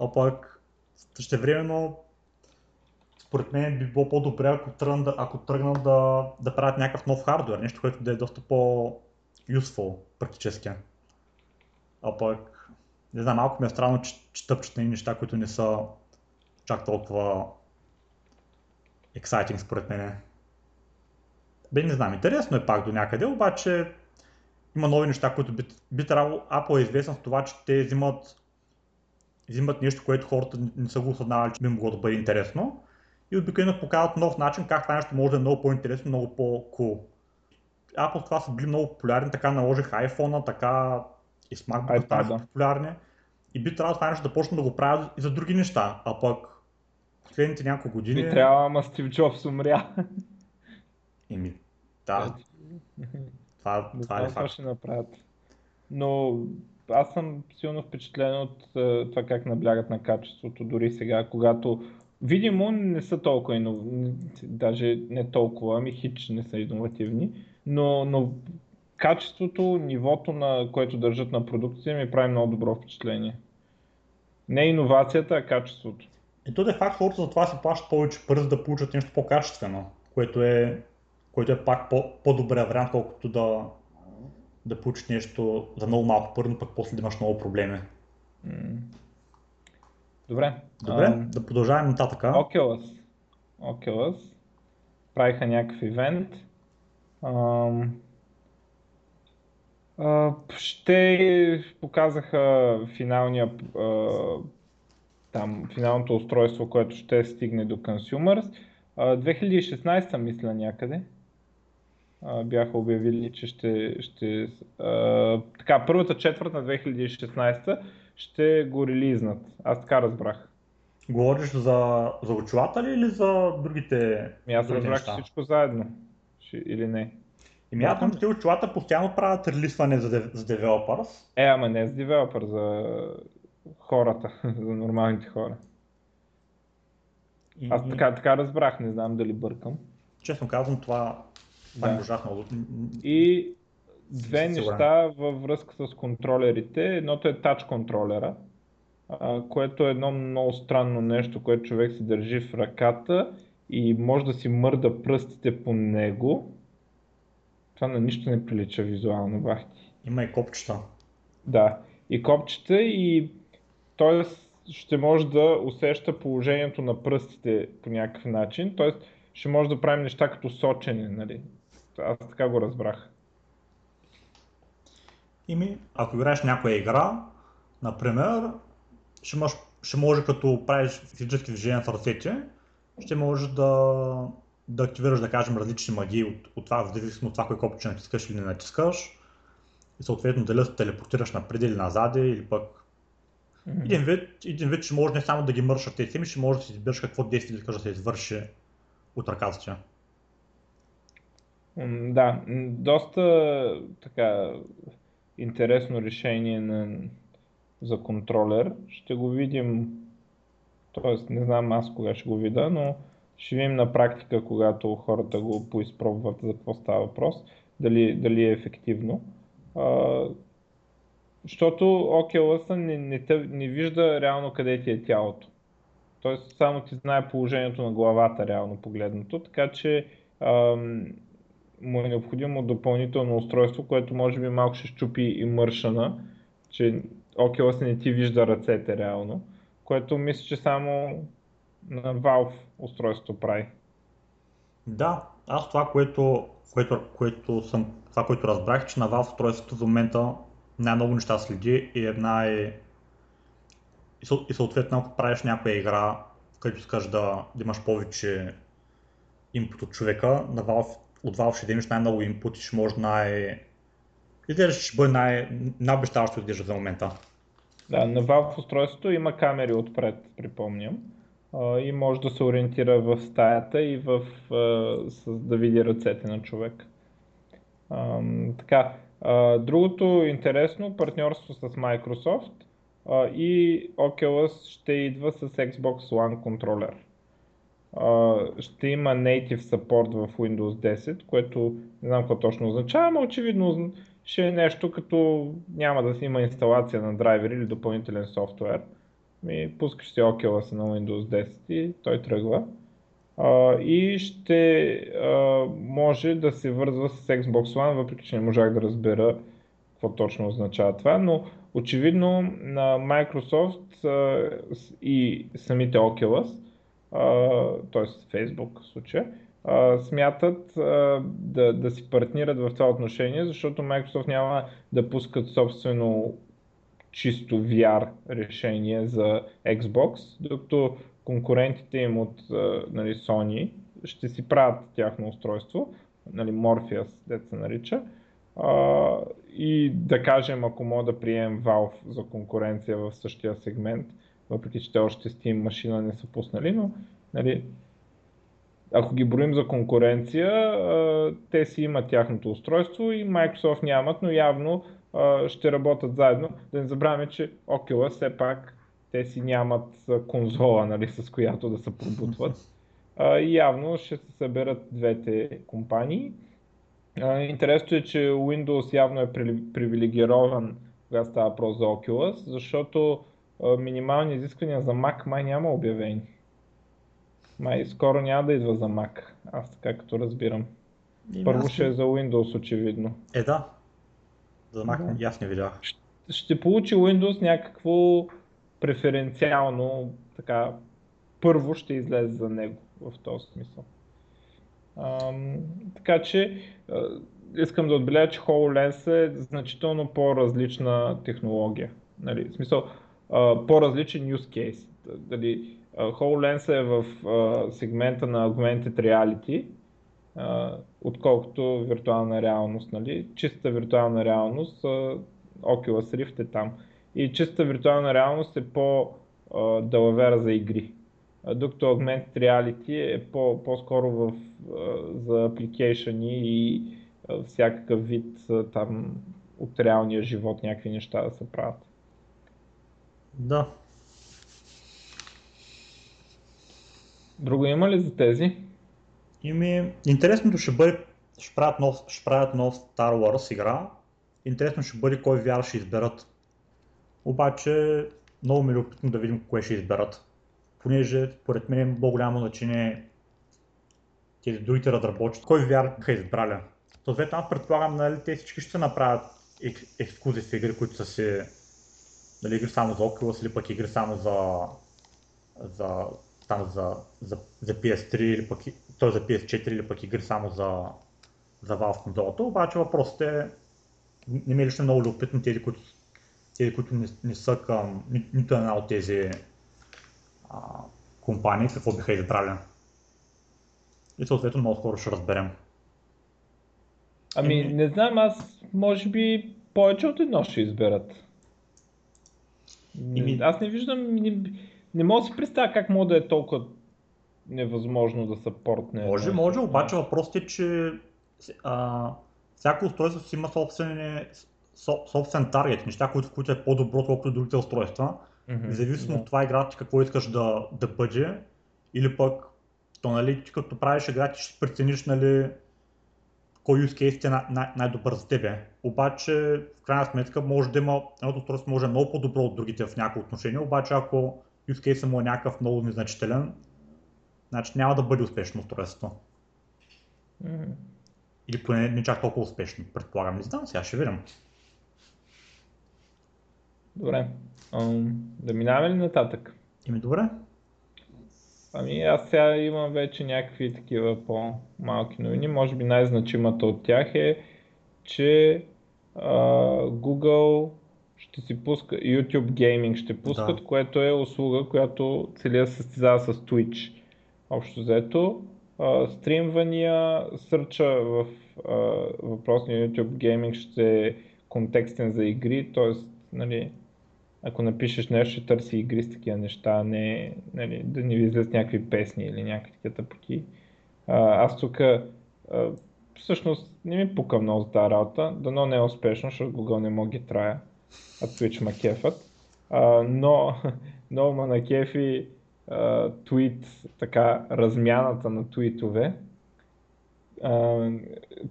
а пък същевременно според мен би било по-добре, ако тръгнат да, ако тръгнат да, да правят някакъв нов хардвер, нещо, което да е доста по-useful практически. А пък, не знам, малко ми е странно, че, че тъпчат на неща, които не са чак толкова exciting според мен. Бе, не знам, интересно е пак до някъде, обаче има нови неща, които би, би трябвало, Apple е известен с това, че те взимат, взимат нещо, което хората не са го осъзнавали, че би могло да бъде интересно и обикновено показват нов начин как това нещо може да е много по-интересно, много по-cool. Apple това са били много популярни, така наложих iPhone, така и iPad-а. станаха популярни. И би трябвало това нещо да почне да го правят и за други неща, а пък последните няколко години... Би трябва, ама Стив Джобс умря. Еми, да, това, това е Това ще направят. Но аз съм силно впечатлен от е, това как наблягат на качеството, дори сега, когато видимо не са толкова, ино... даже не толкова, ами хич не са иновативни, но, но качеството, нивото, на което държат на продукция ми прави много добро впечатление. Не иновацията, а качеството. И то де факт хората за това се плащат повече пари, за да получат нещо по-качествено, което е, което е пак по, по-добрия вариант, колкото да, да получиш нещо за много малко пари, но пък после да имаш много проблеми. Добре. Добре, Ам, да продължаваме нататък. Oculus. Oculus. Правиха някакъв ивент. Ам, а, ще показаха финалния, а, там, финалното устройство, което ще стигне до Consumers. А, 2016 мисля някъде. А, бяха обявили, че ще, ще а, така, първата четвърт на 2016 ще го релизнат. Аз така разбрах. Говориш за, за очилата ли или за другите, Ми аз другите разбрах неща? всичко заедно. Ще, или не? Аз знам, че очилата постоянно правят релисване за, дев- за девелопърс. Е, ама не с девелопър, за хората, за нормалните хора. И, Аз така, така разбрах, не знам дали бъркам. честно казвам, това, това Да. е ужасно. И две неща във връзка с контролерите. Едното е тач контролера, което е едно много странно нещо, което човек си държи в ръката и може да си мърда пръстите по него. Това на нищо не прилича визуално, бахти. Има и копчета. Да, и копчета и т.е. ще може да усеща положението на пръстите по някакъв начин, т.е. ще може да правим неща като сочене, нали? Аз така го разбрах. Ими, ако играеш някоя игра, например, ще, имаш, ще може като правиш физически движения в ръцете, ще можеш да, да активираш, да кажем, различни магии от, от това, в зависимост от това кой копче натискаш или не натискаш. И съответно дали да се телепортираш напред или назад, или пък един вид, един вид ще може не само да ги мършат тези теми, ще може да си избереш какво действие искаш да се извърши от ръката Да, доста така интересно решение на, за контролер. Ще го видим, т.е. не знам аз кога ще го видя, но ще видим на практика, когато хората го поизпробват за какво става въпрос, дали, дали е ефективно. А, защото Oculus не, не, не вижда реално къде ти е тялото. Тоест само ти знае положението на главата реално погледнато, така че ам, му е необходимо допълнително устройство, което може би малко ще щупи и мършана, че Oculus не ти вижда ръцете реално, което мисля, че само на Valve устройство прави. Да, аз това, което, което, което съм, това, което разбрах, че на Valve устройството в момента най-много неща следи и една е и, съ- и съответно ако правиш някоя игра, която искаш да, да имаш повече инпут от човека, на Valve, от Valve ще имаш най-много инпут и ще може най... Изглежда, ще бъде най- най-обещаващо изглежда за момента. Да, на Valve устройството има камери отпред, припомням. И може да се ориентира в стаята и в, да види ръцете на човек. Така, другото интересно партньорство с Microsoft. и Oculus ще идва с Xbox One контролер. Ще има native support в Windows 10, което не знам какво точно означава, но очевидно ще е нещо като няма да си има инсталация на драйвер или допълнителен софтуер. Ми пускаш си Oculus на Windows 10 и той тръгва. И ще може да се вързва с Xbox One, въпреки че не можах да разбера какво точно означава това, но очевидно на Microsoft и самите Oculus, т.е. Facebook в случая, смятат да, да си партнират в това отношение, защото Microsoft няма да пускат собствено чисто VR решение за Xbox, докато конкурентите им от нали, Sony ще си правят тяхно устройство, нали, Morpheus, дет се нарича, и да кажем, ако мога да приемем Valve за конкуренция в същия сегмент, въпреки че те още Steam машина не са пуснали, но нали, ако ги броим за конкуренция, те си имат тяхното устройство и Microsoft нямат, но явно ще работят заедно. Да не забравяме, че Oculus все пак те си нямат конзола, нали, с която да се пробутват. И явно ще се съберат двете компании. Интересното е, че Windows явно е привилегирован, когато става въпрос за Oculus, защото минимални изисквания за Mac май няма обявени. Май скоро няма да идва за Mac, аз така като разбирам. И Първо ще е за Windows очевидно. Е да, за Mac да. аз не видях. Ще, ще получи Windows някакво преференциално така първо ще излезе за него в този смисъл. Ам, така че а, искам да отбележа, че HoloLens е значително по-различна технология. Нали, в смисъл, по-различен use case. Дали, HoloLens е в а, сегмента на Augmented Reality, а, отколкото виртуална реалност. Нали? Чиста виртуална реалност, а, Oculus Rift е там. И чиста виртуална реалност е по-далавера за игри. Докато Augmented Reality е по- по-скоро в, за апликейшени и всякакъв вид там от реалния живот някакви неща да се правят. Да, Друго има ли за тези? Ими, интересното ще бъде, ще правят, нов, ще правят нов Star Wars игра. Интересно ще бъде кой VR ще изберат. Обаче, много ми е любопитно да видим кое ще изберат. Понеже, според мен, е по-голямо значение тези другите разработчици, кой VR биха избрали. Съответно, аз предполагам, нали, те всички ще направят ексклюзив игри, които са си нали, игри само за Oculus или пък игри само за, за там за, за, за PS3 или пък, той за PS4 или пък игри само за, за Valve конзолата, обаче въпросът е, не ми е лично много любопитно тези, които, тези, които не, не са към ни, нито една от тези а, компании, какво биха избрали. И съответно много скоро ще разберем. Ами, не знам, аз може би повече от едно ще изберат. Ими... Аз не виждам, не, не мога да си представя как може да е толкова невъзможно да съпортне. Може, може, обаче въпросът е, че а, всяко устройство си има собствен, собствен таргет, неща, които, които е по-добро, отколкото другите устройства. Mm-hmm, Зависимо да. от това играта какво искаш да, да бъде, или пък, то нали, ти като правиш игра, ти ще прецениш нали, кой use case е най- най- най-добър за тебе. Обаче, в крайна сметка, може да има, едното устройство може да е много по-добро от другите в някои отношения, обаче ако use case му е някакъв много незначителен, значи няма да бъде успешно устройство. Mm-hmm. Или поне не чак толкова успешно, предполагам. Не знам, сега ще видим. Добре. Um, да минаваме ли нататък? Ими добре. Ами аз сега имам вече някакви такива по-малки новини. Може би най-значимата от тях е, че uh, Google ще си пуска, YouTube Gaming ще пускат, да. което е услуга, която цели да състезава с Twitch. Общо взето, стримвания, сърча в въпросния YouTube Gaming ще е контекстен за игри, т.е. Нали, ако напишеш нещо, ще търси игри с такива неща, не нали, да ни излезат някакви песни или някакви такива тъпоти. Аз тук всъщност не ми пука много за тази работа, дано не е успешно, защото Google не мога ги трая а Twitch ма кефът. А, но много ма на кефи твит, така, размяната на твитове. А,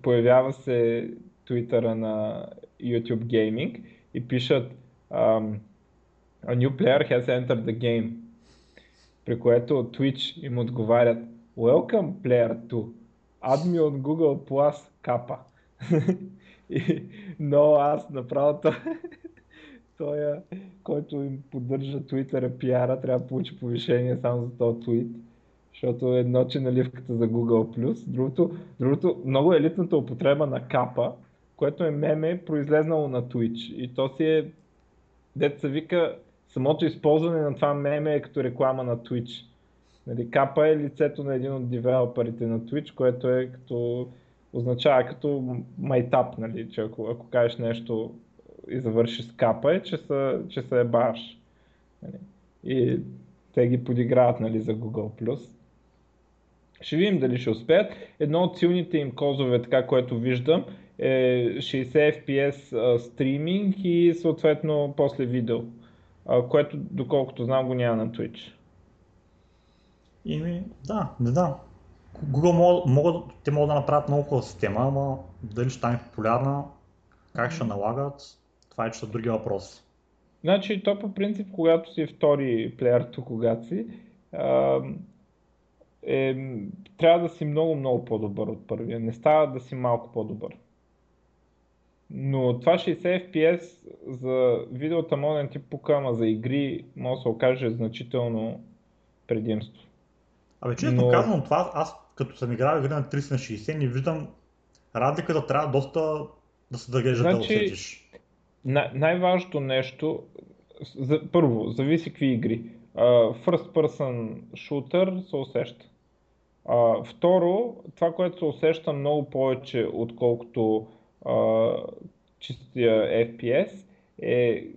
появява се твитъра на YouTube Gaming и пишат um, A new player has entered the game. При което Twitch им отговарят Welcome player to me on Google Plus капа. но аз направо той, който им поддържа Twitter пиара, трябва да получи повишение само за този твит. Защото едно, че наливката за Google+, другото, другото много елитната употреба на капа, което е меме, произлезнало на Twitch. И то си е, деца вика, самото използване на това меме е като реклама на Twitch. Нали, капа е лицето на един от девелоперите на Twitch, което е като, означава като майтап, нали, че ако, ако кажеш нещо и завърши с капа е, че са, че са ебаш. Нали. И те ги подиграват нали, за Google+. Ще видим дали ще успеят. Едно от силните им козове, така което виждам, е 60 FPS стриминг и съответно после видео, което доколкото знам го няма на Twitch. Ими, да, не знам. Google могат, могат, те могат да направят много хубава система, ама дали ще стане популярна, как ще налагат, това е че са други въпроси. Значи, то по принцип, когато си втори плеер тук, когато си, а, е, трябва да си много, много по-добър от първия. Не става да си малко по-добър. Но това 60 FPS за видеота може да ти пука, ама за игри може да се окаже значително предимство. Абе, честно Но... казвам, това аз като съм играл игри на 30 на 60 не виждам разликата трябва доста да се държиш значи, да усетиш. Най- най-важното нещо, за, първо, зависи какви игри. Uh, first person shooter се усеща. Uh, второ, това, което се усеща много повече, отколкото uh, чистия FPS, е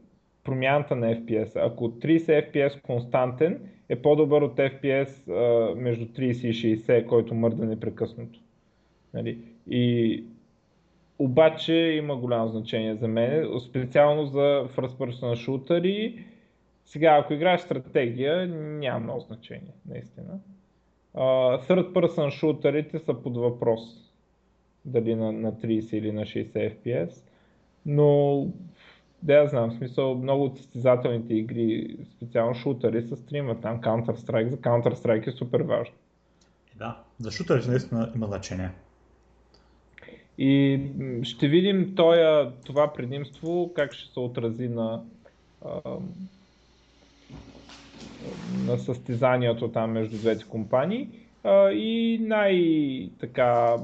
промяната на FPS. Ако 30 FPS константен, е по-добър от FPS а, между 30 и 60, който мърда непрекъснато. Нали? И обаче има голямо значение за мен, специално за first person shooter сега, ако играеш стратегия, няма много значение, наистина. Uh, third person шутерите са под въпрос. Дали на, на 30 или на 60 FPS. Но да я знам, в смисъл много от състезателните игри, специално шутъри, се стримат там Counter-Strike. За Counter-Strike е супер важно. Да, за шутъри наистина има значение. И ще видим тоя, това предимство как ще се отрази на, на състезанието там между двете компании. и най-така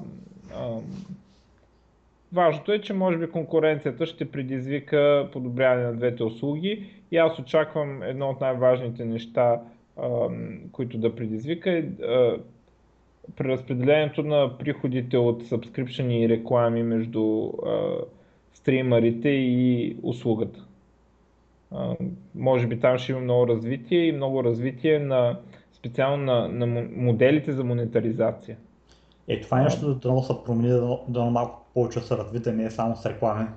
Важното е, че може би конкуренцията ще предизвика подобряване на двете услуги и аз очаквам едно от най-важните неща, които да предизвика е при разпределението на приходите от сабскрипшени и реклами между стримерите и услугата. Може би там ще има много развитие и много развитие на специално на, на моделите за монетаризация. Е, това е нещо да се промени, да, да малко повече се развита, не е само с реклами.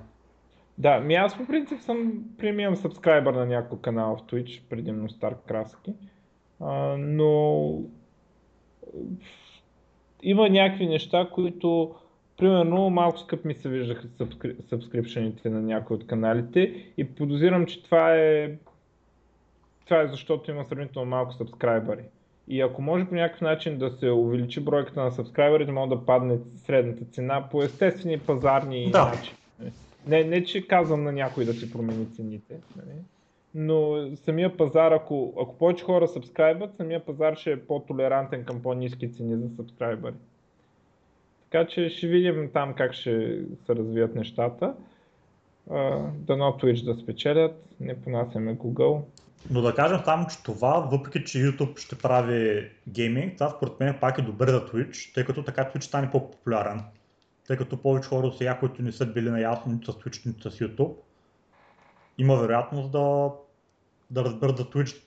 Да, ми аз по принцип съм премиум сабскрайбър на някой канал в Twitch, предимно Стар Краски, а, но има някакви неща, които примерно малко скъп ми се виждаха сабскрипшените на някои от каналите и подозирам, че това е това е защото има сравнително малко сабскрайбъри. И ако може по някакъв начин да се увеличи бройката на сабскрайберите, може да падне средната цена по естествени пазарни да. начини. Не, не, че казвам на някой да си промени цените, нали? но самия пазар, ако, ако повече хора сабскрайбат, самия пазар ще е по-толерантен към по-низки цени за сабскрайбъри. Така че ще видим там как ще се развият нещата. Дано Twitch да спечелят, не понасяме Google. Но да кажем само, че това, въпреки че YouTube ще прави гейминг, това според мен пак е добър за Twitch, тъй като така Twitch стане по-популярен. Тъй като повече хора от сега, които не са били наясно нито с Twitch, нито с YouTube, има вероятност да, да разберат за Twitch,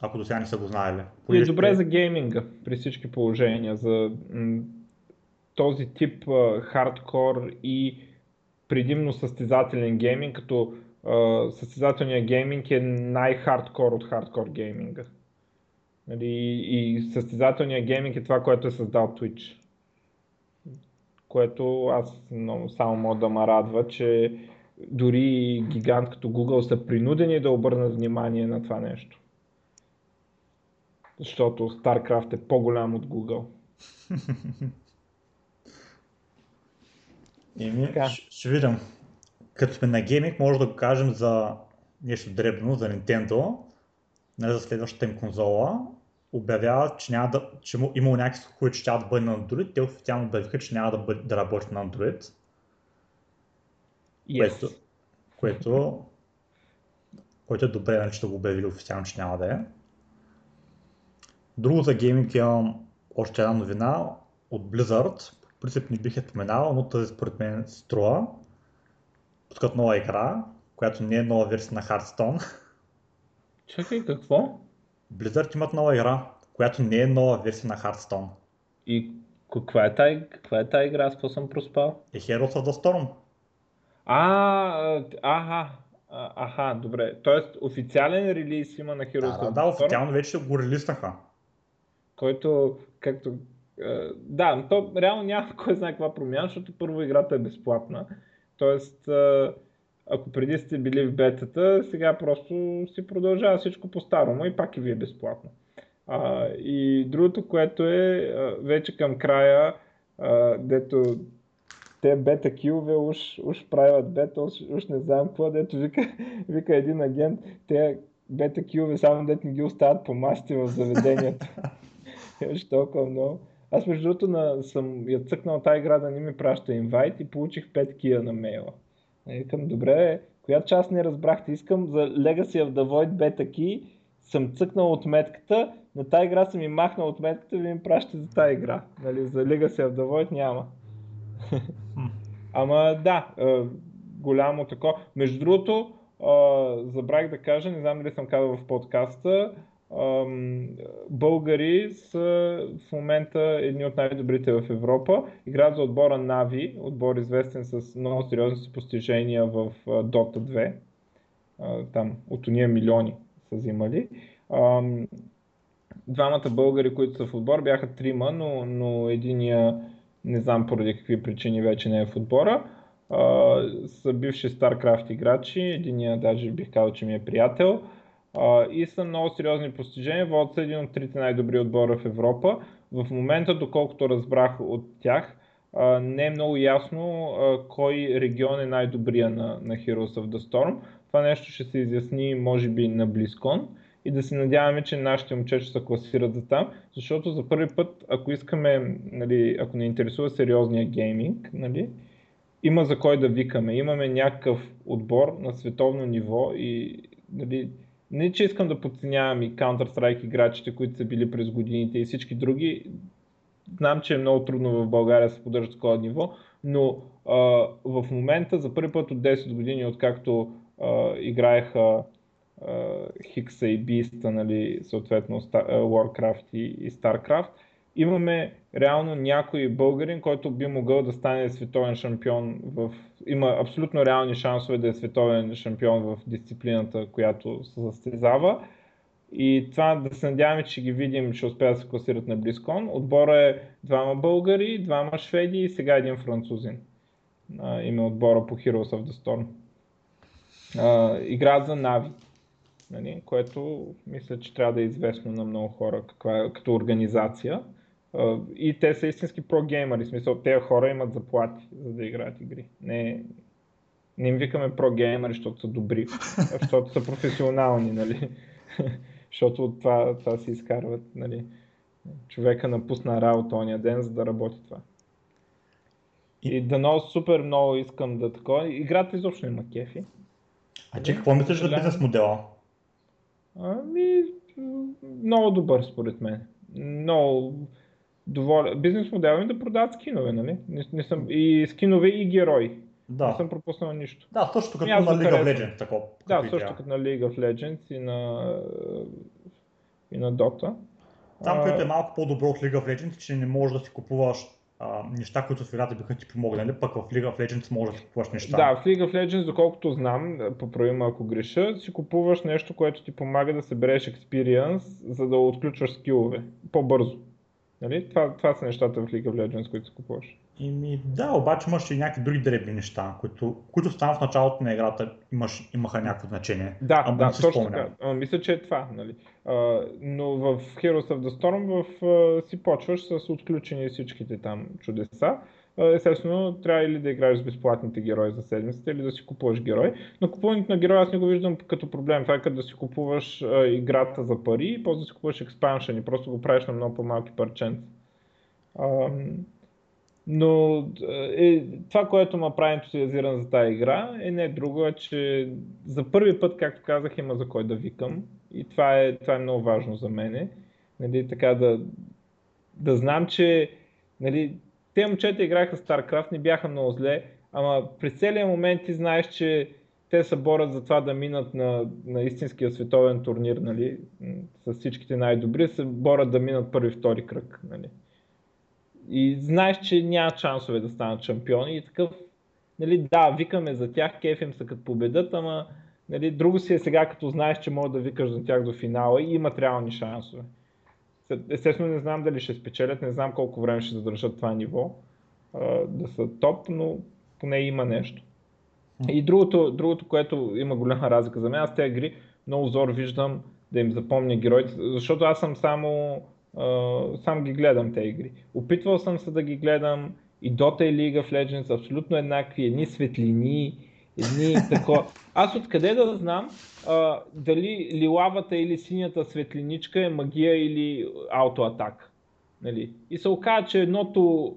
ако до сега не са го знаели. И е добре за гейминга при всички положения, за м- този тип хардкор и предимно състезателен гейминг, като а, състезателния гейминг е най-хардкор от хардкор гейминга. Нали, и състезателния гейминг е това, което е създал Twitch. Което аз много, само мога да ме радва, че дори гигант като Google са принудени да обърнат внимание на това нещо. Защото StarCraft е по-голям от Google. Еми, ще, ще видим. Като сме на гейминг, може да го кажем за нещо дребно, за Nintendo, не за следващата им конзола. Обявяват, че, няма да, че имало някакви слухове, че ще да бъде на Android. Те официално обявиха, че няма да, бъде, да работи на Android. Yes. Което, което, което е добре, нали, че да го обявили официално, че няма да е. Друго за гейминг имам още една новина от Blizzard. По принцип не бих я споменал, но тази според мен струва. Пускат нова игра, която не е нова версия на Hearthstone. Чакай, какво? Blizzard имат нова игра, която не е нова версия на Hearthstone. И каква е тази, каква е тази игра, с какво съм проспал? Е Heroes of the Storm. А, аха, аха, добре. Тоест официален релиз има на Heroes Да, of да, the да, Storm, официално вече го релиснаха. който, както... Да, то реално няма кой знае каква промяна, защото първо играта е безплатна. Тоест, ако преди сте били в бетата, сега просто си продължава всичко по-старому и пак и ви е безплатно. А, и другото, което е вече към края, а, дето те бета килове уж, уж правят бета, уж, уж не знам какво, дето вика, вика един агент, те бета килове само дето не ги остават по масите в заведението. Имаш толкова много. Аз между другото на, съм я цъкнал тази игра да не ми праща инвайт и получих 5 кия на мейла. И викам, добре, коя част не разбрахте? Искам за Legacy of the Void Beta Key, съм цъкнал отметката, на тази игра съм и махнал отметката и ви ми пращате за тази игра. Нали, за Legacy of the Void няма. Ама да, голямо тако. Между другото, забравих да кажа, не знам дали съм казал в подкаста, българи са в момента едни от най-добрите в Европа. Играят за отбора Нави, отбор известен с много сериозни си постижения в Dota 2. А, там от уния милиони са взимали. Ам, двамата българи, които са в отбор, бяха трима, но, но единия не знам поради какви причини вече не е в отбора. Са бивши StarCraft играчи, единия даже бих казал, че ми е приятел. Uh, и са много сериозни постижения, водят са един от трите най-добри отбора в Европа. В момента, доколкото разбрах от тях, uh, не е много ясно uh, кой регион е най-добрия на, на Heroes of the Storm. Това нещо ще се изясни може би на BlizzCon и да се надяваме, че нашите момчета ще се класират за там, защото за първи път, ако искаме, нали, ако не интересува сериозния гейминг, нали, има за кой да викаме. Имаме някакъв отбор на световно ниво и нали, не че искам да подценявам и Counter-Strike играчите, които са били през годините и всички други. Знам, че е много трудно в България да се поддържа такова ниво, но а, в момента за първи път от 10 години, откакто а, играеха Хикса и Биста, нали, съответно Warcraft и, и Starcraft, имаме реално някой българин, който би могъл да стане световен шампион в... Има абсолютно реални шансове да е световен шампион в дисциплината, която се състезава. И това да се надяваме, че ги видим, че успеят да се класират на Близкон. Отбора е двама българи, двама шведи и сега един французин. Има отбора по Heroes of the Storm. играят за Нави нали, което мисля, че трябва да е известно на много хора каква е, като организация. И те са истински прогеймери, в смисъл тези хора имат заплати, за да играят игри. Не, не им викаме прогеймери, защото са добри, а защото са професионални, нали? защото от това, това си изкарват, нали? Човека напусна работа ония ден, за да работи това. И дано супер много искам да такова. Играта изобщо има кефи. А че какво мислиш за бизнес модела? Ами, много добър според мен. Много доволен. Бизнес модел е да продават скинове, нали? Не, не съм... И скинове и герои. Да. Не съм пропуснал нищо. Да, също като на League of Legends. Такова, да, също като на League of Legends и на, и на Dota. Там, където е малко по-добро от League of Legends, че не можеш да си купуваш а, неща, които в играта биха ти помогнали, пък в League of Legends може да купуваш неща. Да, в League of Legends, доколкото знам, поправим ако греша, си купуваш нещо, което ти помага да събереш experience, за да отключваш скилове по-бързо. Нали? Това, това са нещата в League of Legends, които си купуваш. Ими, да, обаче имаш и някакви други дребни неща, които, които станат в началото на играта, имаш, имаха някакво значение. Да, Ама да, точно така. А, мисля, че е това. Нали? А, но в Heroes of the Storm в, а, си почваш с отключени всичките там чудеса. Естествено, трябва или да играеш с безплатните герои за седмицата, или да си купуваш герой. Но купуването на герой аз не го виждам като проблем. Това е като да си купуваш играта за пари и после да си купуваш експаншън и просто го правиш на много по-малки парченца. Но е, това, което ме прави ентусиазиран за тази игра е не друго, е, че за първи път, както казах, има за кой да викам. И това е, това е много важно за мене. Нали, така да, да знам, че нали, те момчета играха StarCraft, не бяха много зле, ама през целия момент ти знаеш, че те се борят за това да минат на, на истинския световен турнир, нали, с всичките най-добри, се борят да минат първи, втори кръг. Нали. И знаеш, че няма шансове да станат шампиони и такъв, нали, да, викаме за тях, кефим се като победат, ама нали, друго си е сега, като знаеш, че може да викаш за тях до финала и имат реални шансове. Естествено не знам дали ще спечелят, не знам колко време ще задържат това ниво, да са топ, но поне има нещо. И другото, другото, което има голяма разлика за мен, аз тези игри много зор виждам да им запомня героите, защото аз съм само сам ги гледам тези игри. Опитвал съм се да ги гледам и Dota и League of Legends абсолютно еднакви, едни светлини, едни тако. Аз откъде да знам а, дали лилавата или синята светлиничка е магия или аутоатак. Нали? И се оказа, че едното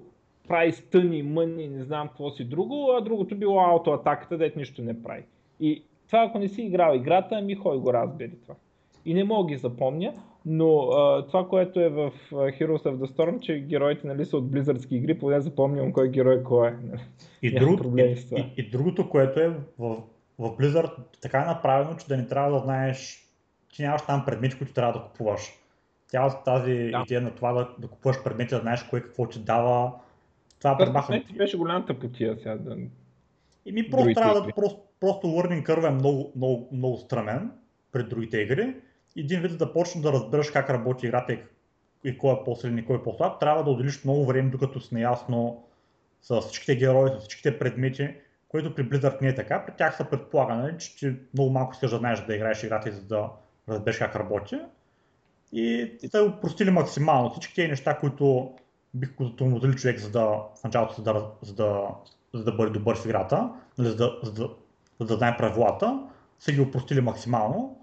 прави стъни, мъни, не знам какво си друго, а другото било аутоатаката, дет нищо не прави. И това ако не си играл играта, ми хой го разбери това. И не мога ги запомня, но а, това, което е в Heroes of the Storm, че героите нали, са от близърски игри, поне запомням кой герой кой е. И, друг, и, и, и другото, което е в, в Blizzard така е направено, че да не трябва да знаеш, че нямаш там предмети, които трябва да купуваш. Цялата тази да. идея на това да, да купуваш предмети, да знаеш кое какво ти дава, това предмаха. Това беше голямата потия сега. Да... И ми просто трябва да, просто, просто learning curve е много, много, много странен пред другите игри един вид да почнеш да разбереш как работи играта и, и кой е по-силен и кой е по-слаб, трябва да отделиш много време, докато си наясно с всичките герои, с всичките предмети, което при Blizzard не е така. При тях се предполага, нали, че ти много малко искаш да знаеш да играеш играта и за да разбереш как работи. И те упростили максимално всички тези неща, които бих го затормозили човек за да, в началото за да, за да, за да бъде добър в играта, нали, за, да, за, да, за да знае правилата, са ги упростили максимално,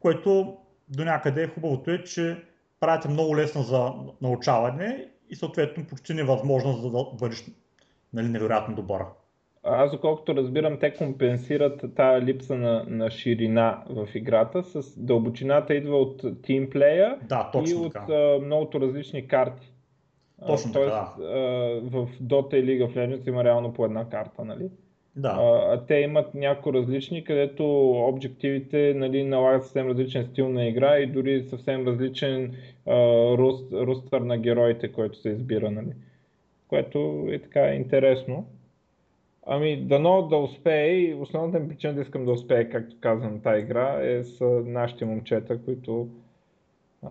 което до някъде хубавото е, че правите много лесно за научаване и съответно почти невъзможно за да бъдеш нали, невероятно добър. Аз, доколкото разбирам, те компенсират тази липса на, на ширина в играта с дълбочината идва от тимплея да, и от а, многото различни карти. Точно Тоест, така, да. а, в Dota и League of Legends има реално по една карта, нали? Да. А, а те имат някои различни, където обективите нали, налагат съвсем различен стил на игра и дори съвсем различен а, руст, рустър на героите, който се избира. Нали. Което е така интересно. Ами, дано да успее и основната ми причина да искам да успее, както казвам, тази игра е с нашите момчета, които а,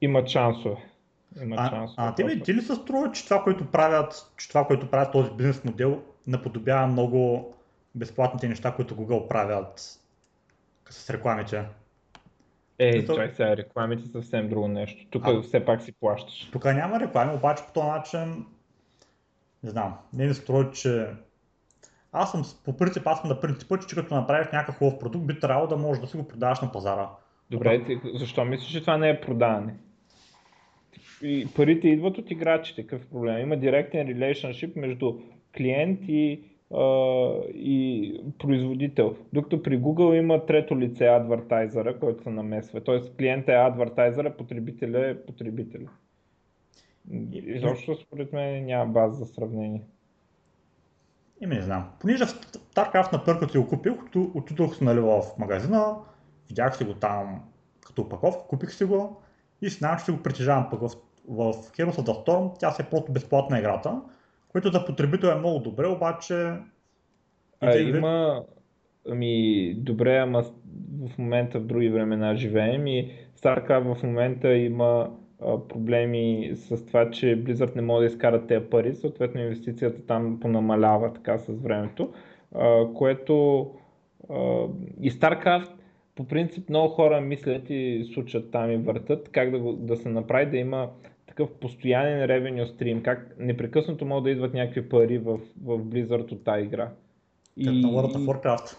имат шансове. Имат а, шансове. А, тебе ти ли се струва, че това, което правят, че това, което правят този бизнес модел, наподобява много безплатните неща, които Google правят с рекламите. Е, Зато... чай сега, рекламите са съвсем друго нещо. Тук а, все пак си плащаш. Тук няма реклами, обаче по този начин, не знам, не ми струва, че аз съм по принцип, аз съм на принципа, че като направиш някакъв хубав продукт, би трябвало да можеш да си го продаваш на пазара. Добре, ти, защо мислиш, че това не е продаване? И парите идват от играчите, какъв проблем? Има директен relationship между клиент и, а, и производител. Докато при Google има трето лице адвертайзера, който се намесва. Тоест клиент е адвертайзера, потребителя е потребителя. Изобщо според мен няма база за сравнение. Име не знам. Понеже в StarCraft на първо си го купих, отидох нали, в магазина, видях си го там като упаковка, купих си го и знам, че го притежавам пък в, в Heroes of the Storm тя се е просто безплатна играта, което за потребител е много добре, обаче... А, има... Ами, добре, ама в момента в други времена живеем и StarCraft в момента има а, проблеми с това, че Blizzard не може да изкарат тези пари, съответно инвестицията там понамалява така с времето, а, което а, и StarCraft по принцип много хора мислят и случат там и въртат как да, да се направи да има такъв постоянен ревеню стрим, как непрекъснато могат да идват някакви пари в, в Blizzard от тази игра. И, като на World of Warcraft.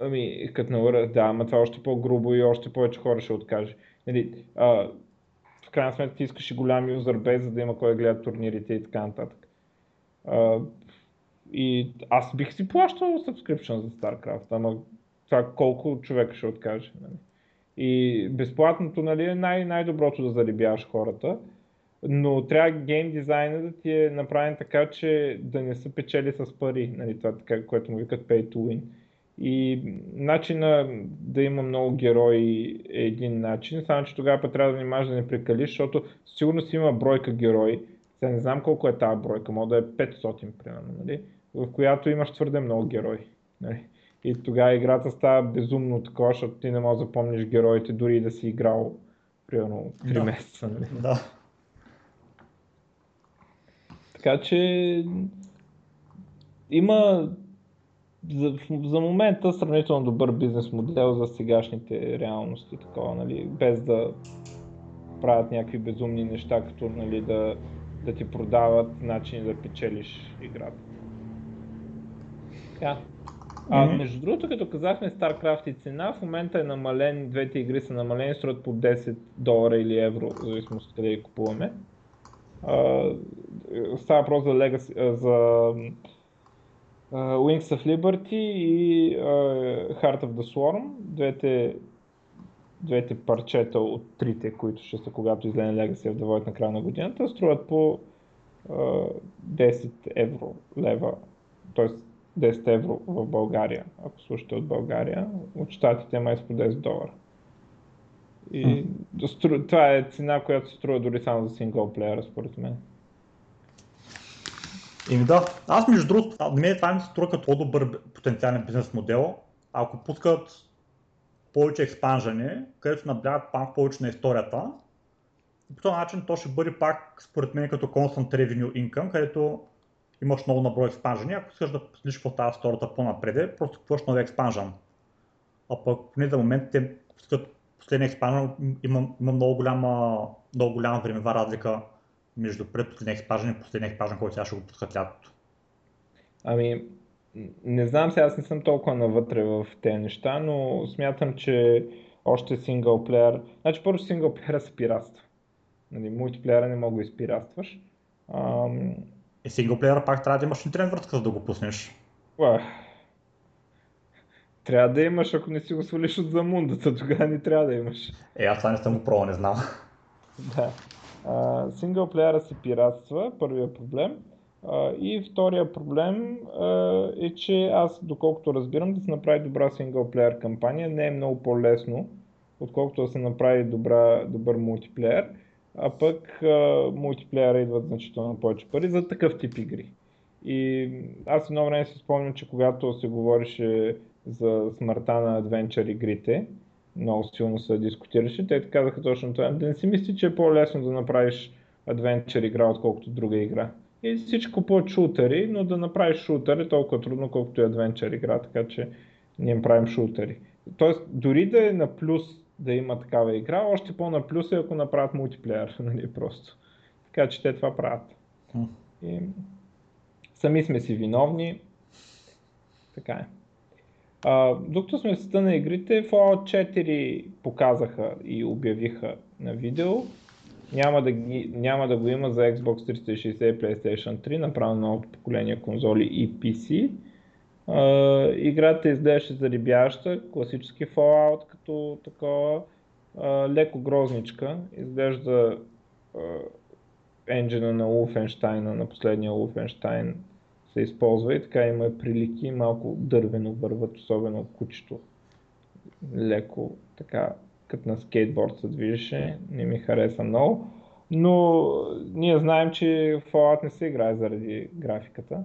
Ами, като на World, да, ама това е още по-грубо и още повече хора ще откаже. Нали, а, в крайна сметка ти искаш и голям юзър без, за да има кой да гледа турнирите и така нататък. А, и аз бих си плащал subscription за StarCraft, ама това колко човека ще откаже. Нали? И безплатното нали, е най- най-доброто да зарибяваш хората, но трябва гейм дизайна да ти е направен така, че да не се печели с пари, нали, това така, което му викат pay to win. И начина да има много герои е един начин, само че тогава трябва да внимаваш да не прекалиш, защото сигурно си има бройка герои. Сега не знам колко е тази бройка, може да е 500 примерно, нали? в която имаш твърде много герои. Нали? И тогава играта става безумно такова, защото ти не можеш да запомниш героите, дори и да си играл примерно 3 да. месеца. Нали? Да. Така че има за, за момента сравнително добър бизнес модел за сегашните реалности, такова, нали, без да правят някакви безумни неща, като нали, да, да ти продават начини да печелиш играта. Така. А, mm-hmm. между другото, като казахме StarCraft и цена, в момента е намален, двете игри са намалени, струват по 10 долара или евро, в зависимост къде ги купуваме. А, става въпрос за, Legacy, за Wings of Liberty и Heart of the Swarm, двете, двете парчета от трите, които ще са когато излезе Legacy of the на края на годината, струват по uh, 10 евро лева, т.е. 10 евро в България, ако слушате от България, от щатите май по 10 долара. И mm. това е цена, която се струва дори само за синглплеера, според мен. Ими да, аз между другото, на мен това ми се струва като добър потенциален бизнес модел, ако пускат повече експанжени, където наблягат пак повече на историята, и по този начин то ще бъде пак, според мен, като constant revenue income, където имаш много наброй експанжени, ако искаш да следиш какво става втората по-напред, просто купуваш нови експанжен. А пък поне за момент те пускат последния експанжен, има, има много, голяма, много голяма времева разлика между предпоследния експанжен и последния експанжен, който сега ще го пускат лятото. Ами, не знам, сега аз не съм толкова навътре в тези неща, но смятам, че още синглплеер, значи първо синглплеера се пиратства. Нали, мултиплеера не мога да изпиратстваш. Ам, и синглплеера пак трябва да имаш интернет връзка, за да го пуснеш. Уа. Трябва да имаш, ако не си го свалиш от замундата, тогава не трябва да имаш. Е, аз това не съм го пробвал, не знам. Да. Синглплеера се пиратства, първия проблем. Uh, и втория проблем uh, е, че аз, доколкото разбирам, да се направи добра синглплеер кампания не е много по-лесно, отколкото да се направи добра, добър мултиплеер а пък а, мултиплеера идват значително повече пари за такъв тип игри. И аз едно време си спомням, че когато се говореше за смъртта на адвенчър игрите, много силно се дискутираше, те казаха точно това. Да не си мисли, че е по-лесно да направиш адвенчър игра, отколкото друга игра. И всички купуват шутери, но да направиш шутер е толкова трудно, колкото и адвенчър игра, така че ние правим шутери. Тоест, дори да е на плюс да има такава игра. Още по-на плюс е ако направят мултиплеер, нали, просто. Така че те това правят. И сами сме си виновни. Така е. А, докато сме в света на игрите, Fallout 4 показаха и обявиха на видео. Няма да, ги, няма да го има за Xbox 360 и PlayStation 3, направено новото поколение конзоли и PC. Uh, играта изглеждаше зарибяща, класически Fallout като такова, uh, леко грозничка, изглежда uh, енджина на Wolfenstein, на последния Wolfenstein се използва и така има прилики, малко дървено върват, особено кучето. Леко така, като на скейтборд се движеше, не ми хареса много. Но ние знаем, че Fallout не се играе заради графиката.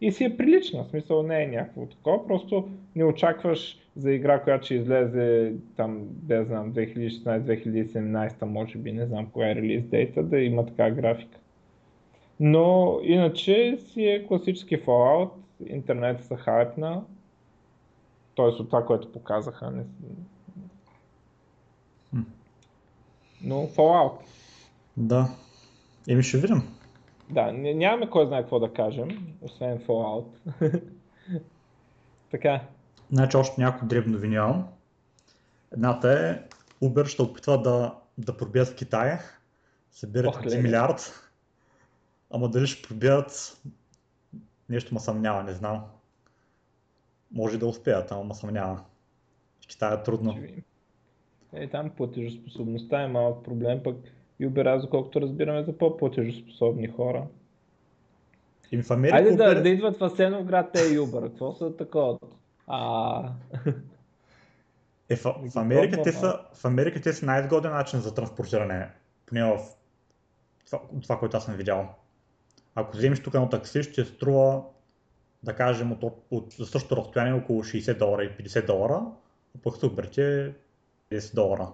И си е прилична, в смисъл не е някакво такова, просто не очакваш за игра, която ще излезе там, да знам, 2016-2017, може би, не знам кога е релиз дейта, да има така графика. Но иначе си е класически Fallout, интернет са хайпна, т.е. от това, което показаха. Не... Но Fallout. Да. Еми ще видим. Да, нямаме кой знае какво да кажем, освен Fallout. така. Значи още някои дребно имам. Едната е Uber ще опитва да, да пробият в Китай. Събират 1 милиард. Ама дали ще пробият нещо ма съмнява, не знам. Може да успеят, ама ма съмнява. В Китай е трудно. Е, там платежоспособността е малък проблем, пък Uber, аз доколкото разбираме за по-платежоспособни хора. И в Америка Айде да, да идват в Асеновград те Uber. Какво са такова? А... Е, в, в, Америка те са, в Америка те са най-изгоден начин за транспортиране. Поне в това, това, което аз съм видял. Ако вземеш тук на такси, ще струва, да кажем, от, от, от същото разстояние около 60 долара и 50 долара, а пък супер, че 10 долара.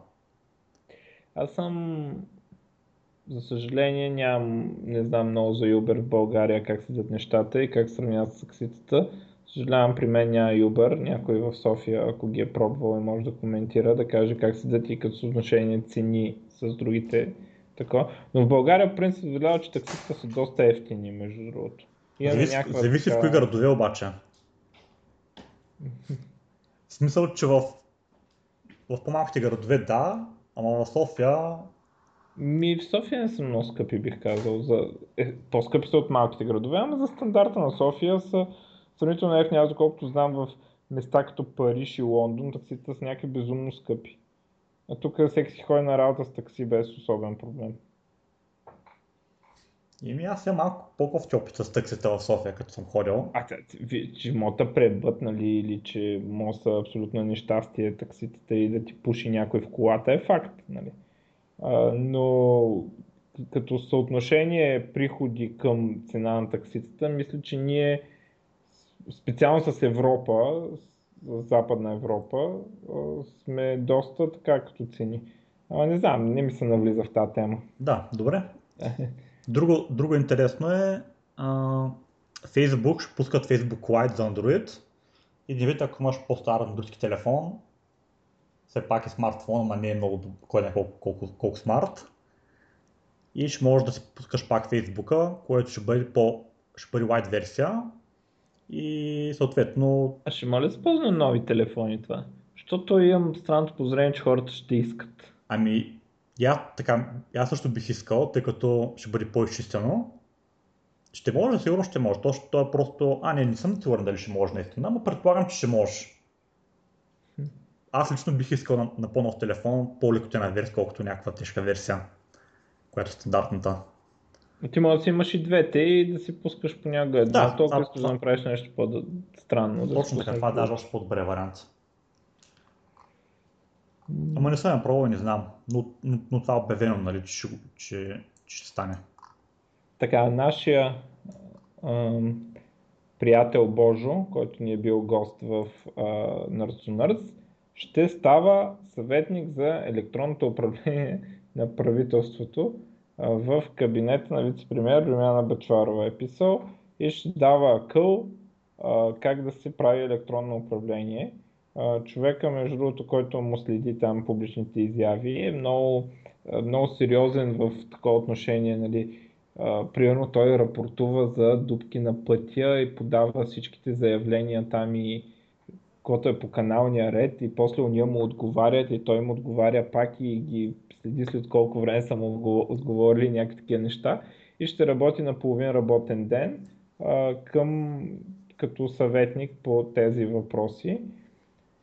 Аз съм за съжаление нямам, не знам много за Uber в България как седят нещата и как сравняват с такситата. Съжалявам, при мен няма Uber, някой в София, ако ги е пробвал и може да коментира, да каже как седят и като съотношение цени с другите такова. Но в България, принцип, видява, че такситата са доста ефтини, между другото. Зависи, зависи така... в кои градове обаче. в смисъл, че в, в по-малките градове да, ама в София ми в София не са много скъпи, бих казал. За... Е, по-скъпи са от малките градове, ама за стандарта на София са сравнително ефтини. Аз доколкото знам в места като Париж и Лондон, таксите са някакви безумно скъпи. А тук всеки си ходи на работа с такси без особен проблем. Ими аз съм малко по-кофти опит с таксите в София, като съм ходил. А, че мота пребът, нали, или че може са абсолютно нещастие такситата и да ти пуши някой в колата е факт, нали но като съотношение приходи към цена на такситата, мисля, че ние специално с Европа, Западна Европа, сме доста така като цени. А, не знам, не ми се навлиза в тази тема. Да, добре. Друго, друго интересно е, а, Facebook ще пускат Facebook Lite за Android и да видите, ако имаш по-стар андроидски телефон, все пак е смартфон, ама не е много кой не колко, колко, колко смарт. И ще можеш да си пускаш пак Фейсбука, което ще бъде по ще бъде light версия. И съответно... А ще моля да ползва нови телефони това? Защото имам странното позрение, че хората ще искат. Ами, я, така, аз също бих искал, тъй като ще бъде по-изчистено. Ще може, сигурно ще може. То, то е просто... А, не, не съм сигурен дали ще може наистина, но предполагам, че ще може аз лично бих искал на, на по-нов телефон по-лекотена версия, колкото някаква тежка версия, която е стандартната. Ти може да си имаш и двете и да си пускаш понякога една, да, толкова да, да направиш нещо по-странно. Точно така, това е даже още по-добре вариант. Ама не съм я пробвал, не знам, но, но, но това е обявено, нали, че, че, че ще стане. Така, нашия ам, приятел Божо, който ни е бил гост в Nerds to Nerds, ще става съветник за електронното управление на правителството в кабинета на вице-премьер Румяна Бачварова е писал и ще дава акъл как да се прави електронно управление. Човека, между другото, който му следи там публичните изяви, е много, много сериозен в такова отношение. Нали. Примерно той рапортува за дупки на пътя и подава всичките заявления там и който е по каналния ред и после уния му отговарят и той му отговаря пак и ги следи след колко време са му отговорили някакви такива неща и ще работи на половин работен ден а, към, като съветник по тези въпроси.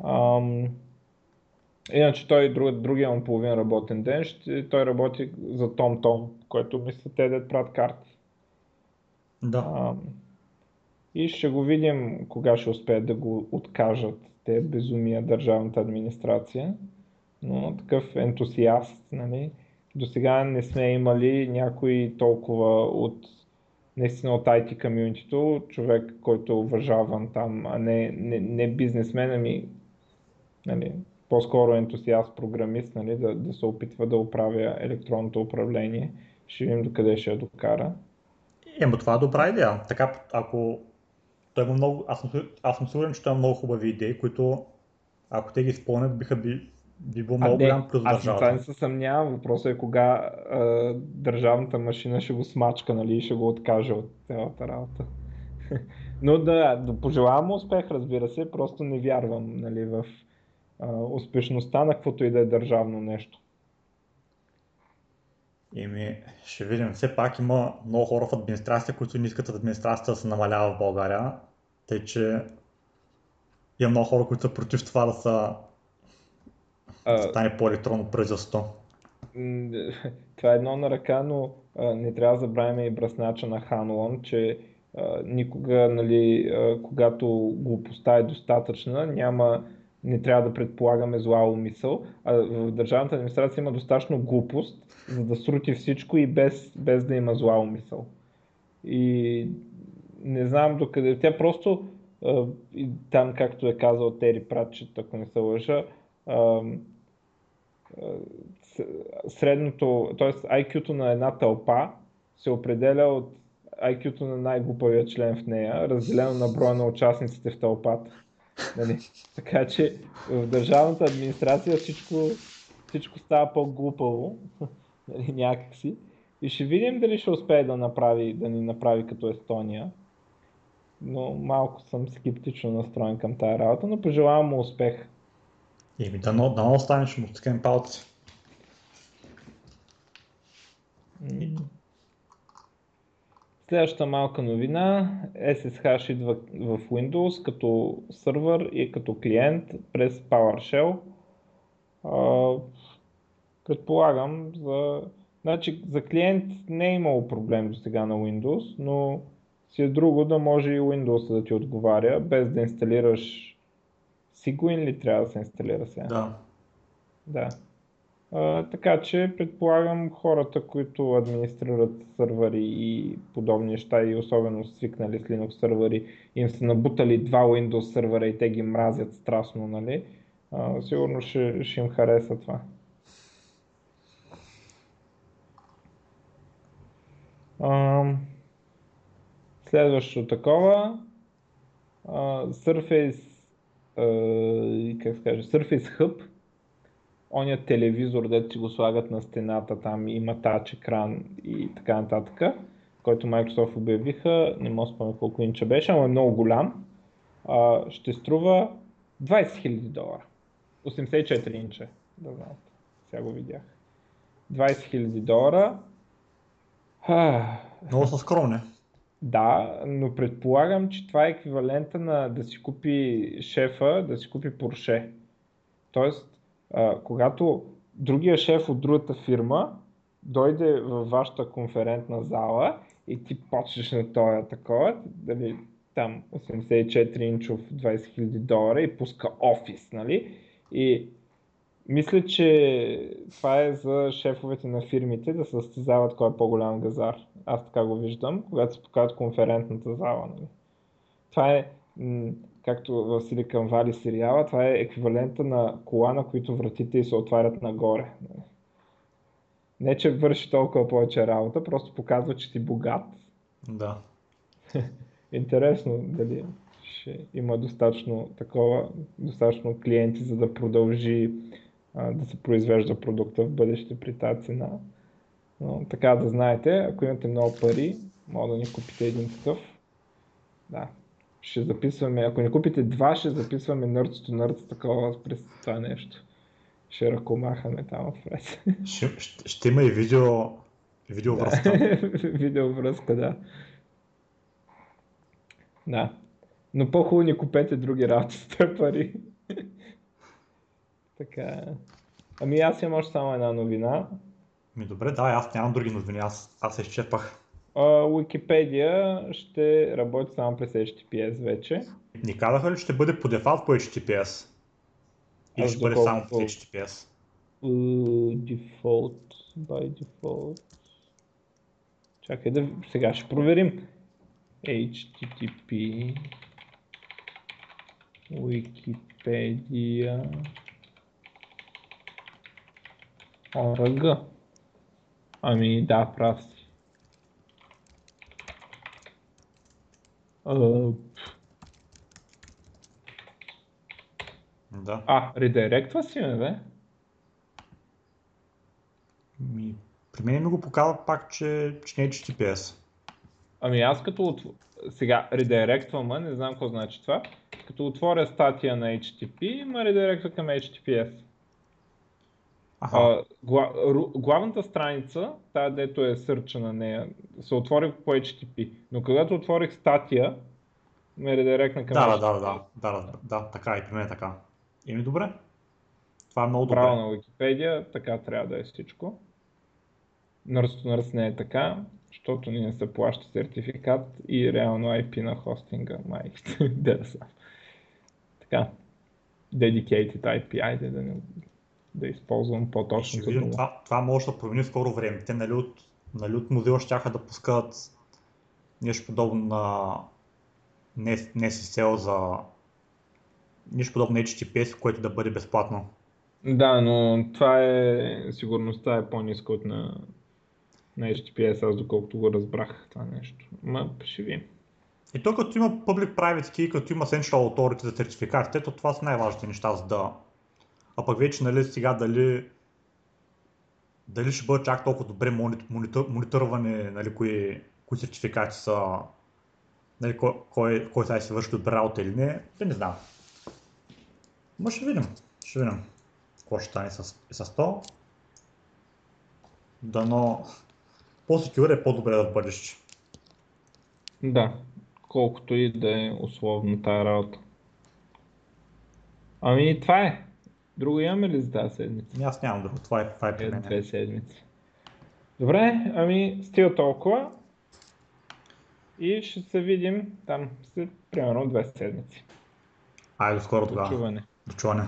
Ам, иначе той друг, другия му половин работен ден, ще, той работи за Том Том, който мисля те да правят карти. Да. Ам, и ще го видим кога ще успеят да го откажат те безумия държавната администрация. Но такъв ентусиаст, нали, до сега не сме имали някой толкова от наистина от IT комьюнитито, човек, който е уважаван там, а не, не, не бизнесмен, ами нали, по-скоро ентусиаст програмист, нали, да, да се опитва да оправя електронното управление. Ще видим докъде ще я докара. Ема това е добра идея. Така, ако той има много, аз съм, аз съм сигурен, че той има много хубави идеи, които ако те ги изпълнят, биха би, би било много голям плюс Аз това не се съмнявам. Въпросът е кога а, държавната машина ще го смачка нали, и ще го откаже от цялата работа. Но да, да пожелавам успех, разбира се, просто не вярвам нали, в а, успешността на каквото и да е държавно нещо. Ими, ще видим. Все пак има много хора в администрацията, които не искат администрацията да се намалява в България. Тъй, че има много хора, които са против това да са да стане по-електронно правителство. Това е едно на ръка, но а, не трябва да забравяме и бръснача на Ханлон, че а, никога, нали, а, когато го постави достатъчна, няма, не трябва да предполагаме зла умисъл. А в държавната администрация има достатъчно глупост, за да срути всичко и без, без да има зла умисъл. И не знам докъде. Тя просто, и там както е казал Тери Пратчет, ако не се лъжа, средното, т.е. IQ-то на една тълпа се определя от IQ-то на най-глупавия член в нея, разделено на броя на участниците в тълпата. Нали? Така че в държавната администрация всичко, всичко става по-глупаво нали? някакси. И ще видим дали ще успее да, направи, да ни направи като Естония. Но малко съм скептично настроен към тази работа, но пожелавам му успех. Еми, да, но, да му стискам палци. Следващата малка новина, SSH идва в Windows като сървър и като клиент през PowerShell. предполагам, за, значи, за клиент не е имало проблем до сега на Windows, но си е друго да може и Windows да ти отговаря, без да инсталираш Sigwin ли трябва да се инсталира сега? Да. Да. А, така че предполагам хората, които администрират сървъри и подобни неща и особено свикнали с Linux сървъри, им са набутали два Windows сървъра и те ги мразят страстно, нали? А, сигурно ще, ще им хареса това. А, следващото такова. А, Surface как се Surface Hub, оня телевизор, дето си го слагат на стената, там има тач екран и така нататък, който Microsoft обявиха, не мога спомня колко инча беше, но е много голям, а, ще струва 20 000 долара. 84 инча, да знаете. Сега го видях. 20 000 долара. Много са скромни. Да, но предполагам, че това е еквивалента на да си купи шефа, да си купи Порше. Тоест, когато другия шеф от другата фирма дойде във вашата конферентна зала и ти почнеш на този такова, дали, там 84 инчов 20 000 долара и пуска офис, нали? И мисля, че това е за шефовете на фирмите да състезават кой е по-голям газар. Аз така го виждам, когато се покажат конферентната зала. Нали. Това е, както в Silicon Valley сериала, това е еквивалента на кола, на които вратите и се отварят нагоре. Не, че върши толкова повече работа, просто показва, че ти богат. Да. Интересно дали ще има достатъчно такова, достатъчно клиенти, за да продължи да се произвежда продукта в бъдеще при тази цена. Но, така да знаете, ако имате много пари, може да ни купите един такъв. Да, ще записваме, ако не купите два, ще записваме Nerds to Nerds такова през това нещо. Ще ръкомахаме там отпред. Ще, ще, ще има и видео, видео връзка. видео връзка, да. Да. Но по-хубаво ни купете други работи с пари. Така. Ами аз имам още само една новина. Ми добре, да, аз нямам други новини, аз, аз се изчерпах. Уикипедия ще работи само през HTTPS вече. Ни казаха ли, ще бъде по дефалт по HTTPS? Или ще бъде само по HTTPS? Uh, default, by default. Чакай да сега ще проверим. HTTP Wikipedia org. Ами да, прав си. Uh, Да. а, редиректва си ме, бе? Ми, при мен ми го показва пак, че, че не е HTTPS. Ами аз като отв... сега редиректвам, не знам какво значи това. Като отворя статия на HTTP, ма редиректва към HTTPS. А, гла... главната страница, тази дето е сърча на нея, се отвори по HTTP. Но когато отворих статия, ме редиректна към да, да, да, да, да, да, така и при мен е така. Еми добре. Това е много добре. Право на Википедия, така трябва да е всичко. Нърс не е така, защото ни не се плаща сертификат и реално IP на хостинга, май. да да са. Така. Dedicated IP, айде да, не, да използвам Ще по-точната видим, това, това може да промени в скоро време. Те нали от, нали от модела ще да пускат нещо подобно на не, не SSL за нещо подобно на HTTPS, което да бъде безплатно. Да, но това е, сигурността е по-ниска от на, на HTTPS, аз доколкото го разбрах това нещо. Ма, ще видим. И то като има Public Private Key, като има Central Authority за сертификатите, то това са най-важните неща, за да... А пък вече, нали, сега дали дали ще бъдат чак толкова добре монит- монитор, мониторвани, нали, кои, кои сертификати са, нали, кой, кой, кой си върши добра работа или не, да не знам. Но ще видим, ще видим какво ще стане с, с то. Дано по-секюр е по-добре да в бъдеще. Да, колкото и да е условно тая работа. Ами това е. Друго имаме ли за тази седмица? Аз нямам друго, това е, това е при мен. две седмици. Добре, ами стига толкова. И ще се видим там след примерно две седмици. Айде до скоро тогава. Чуване. До чуване.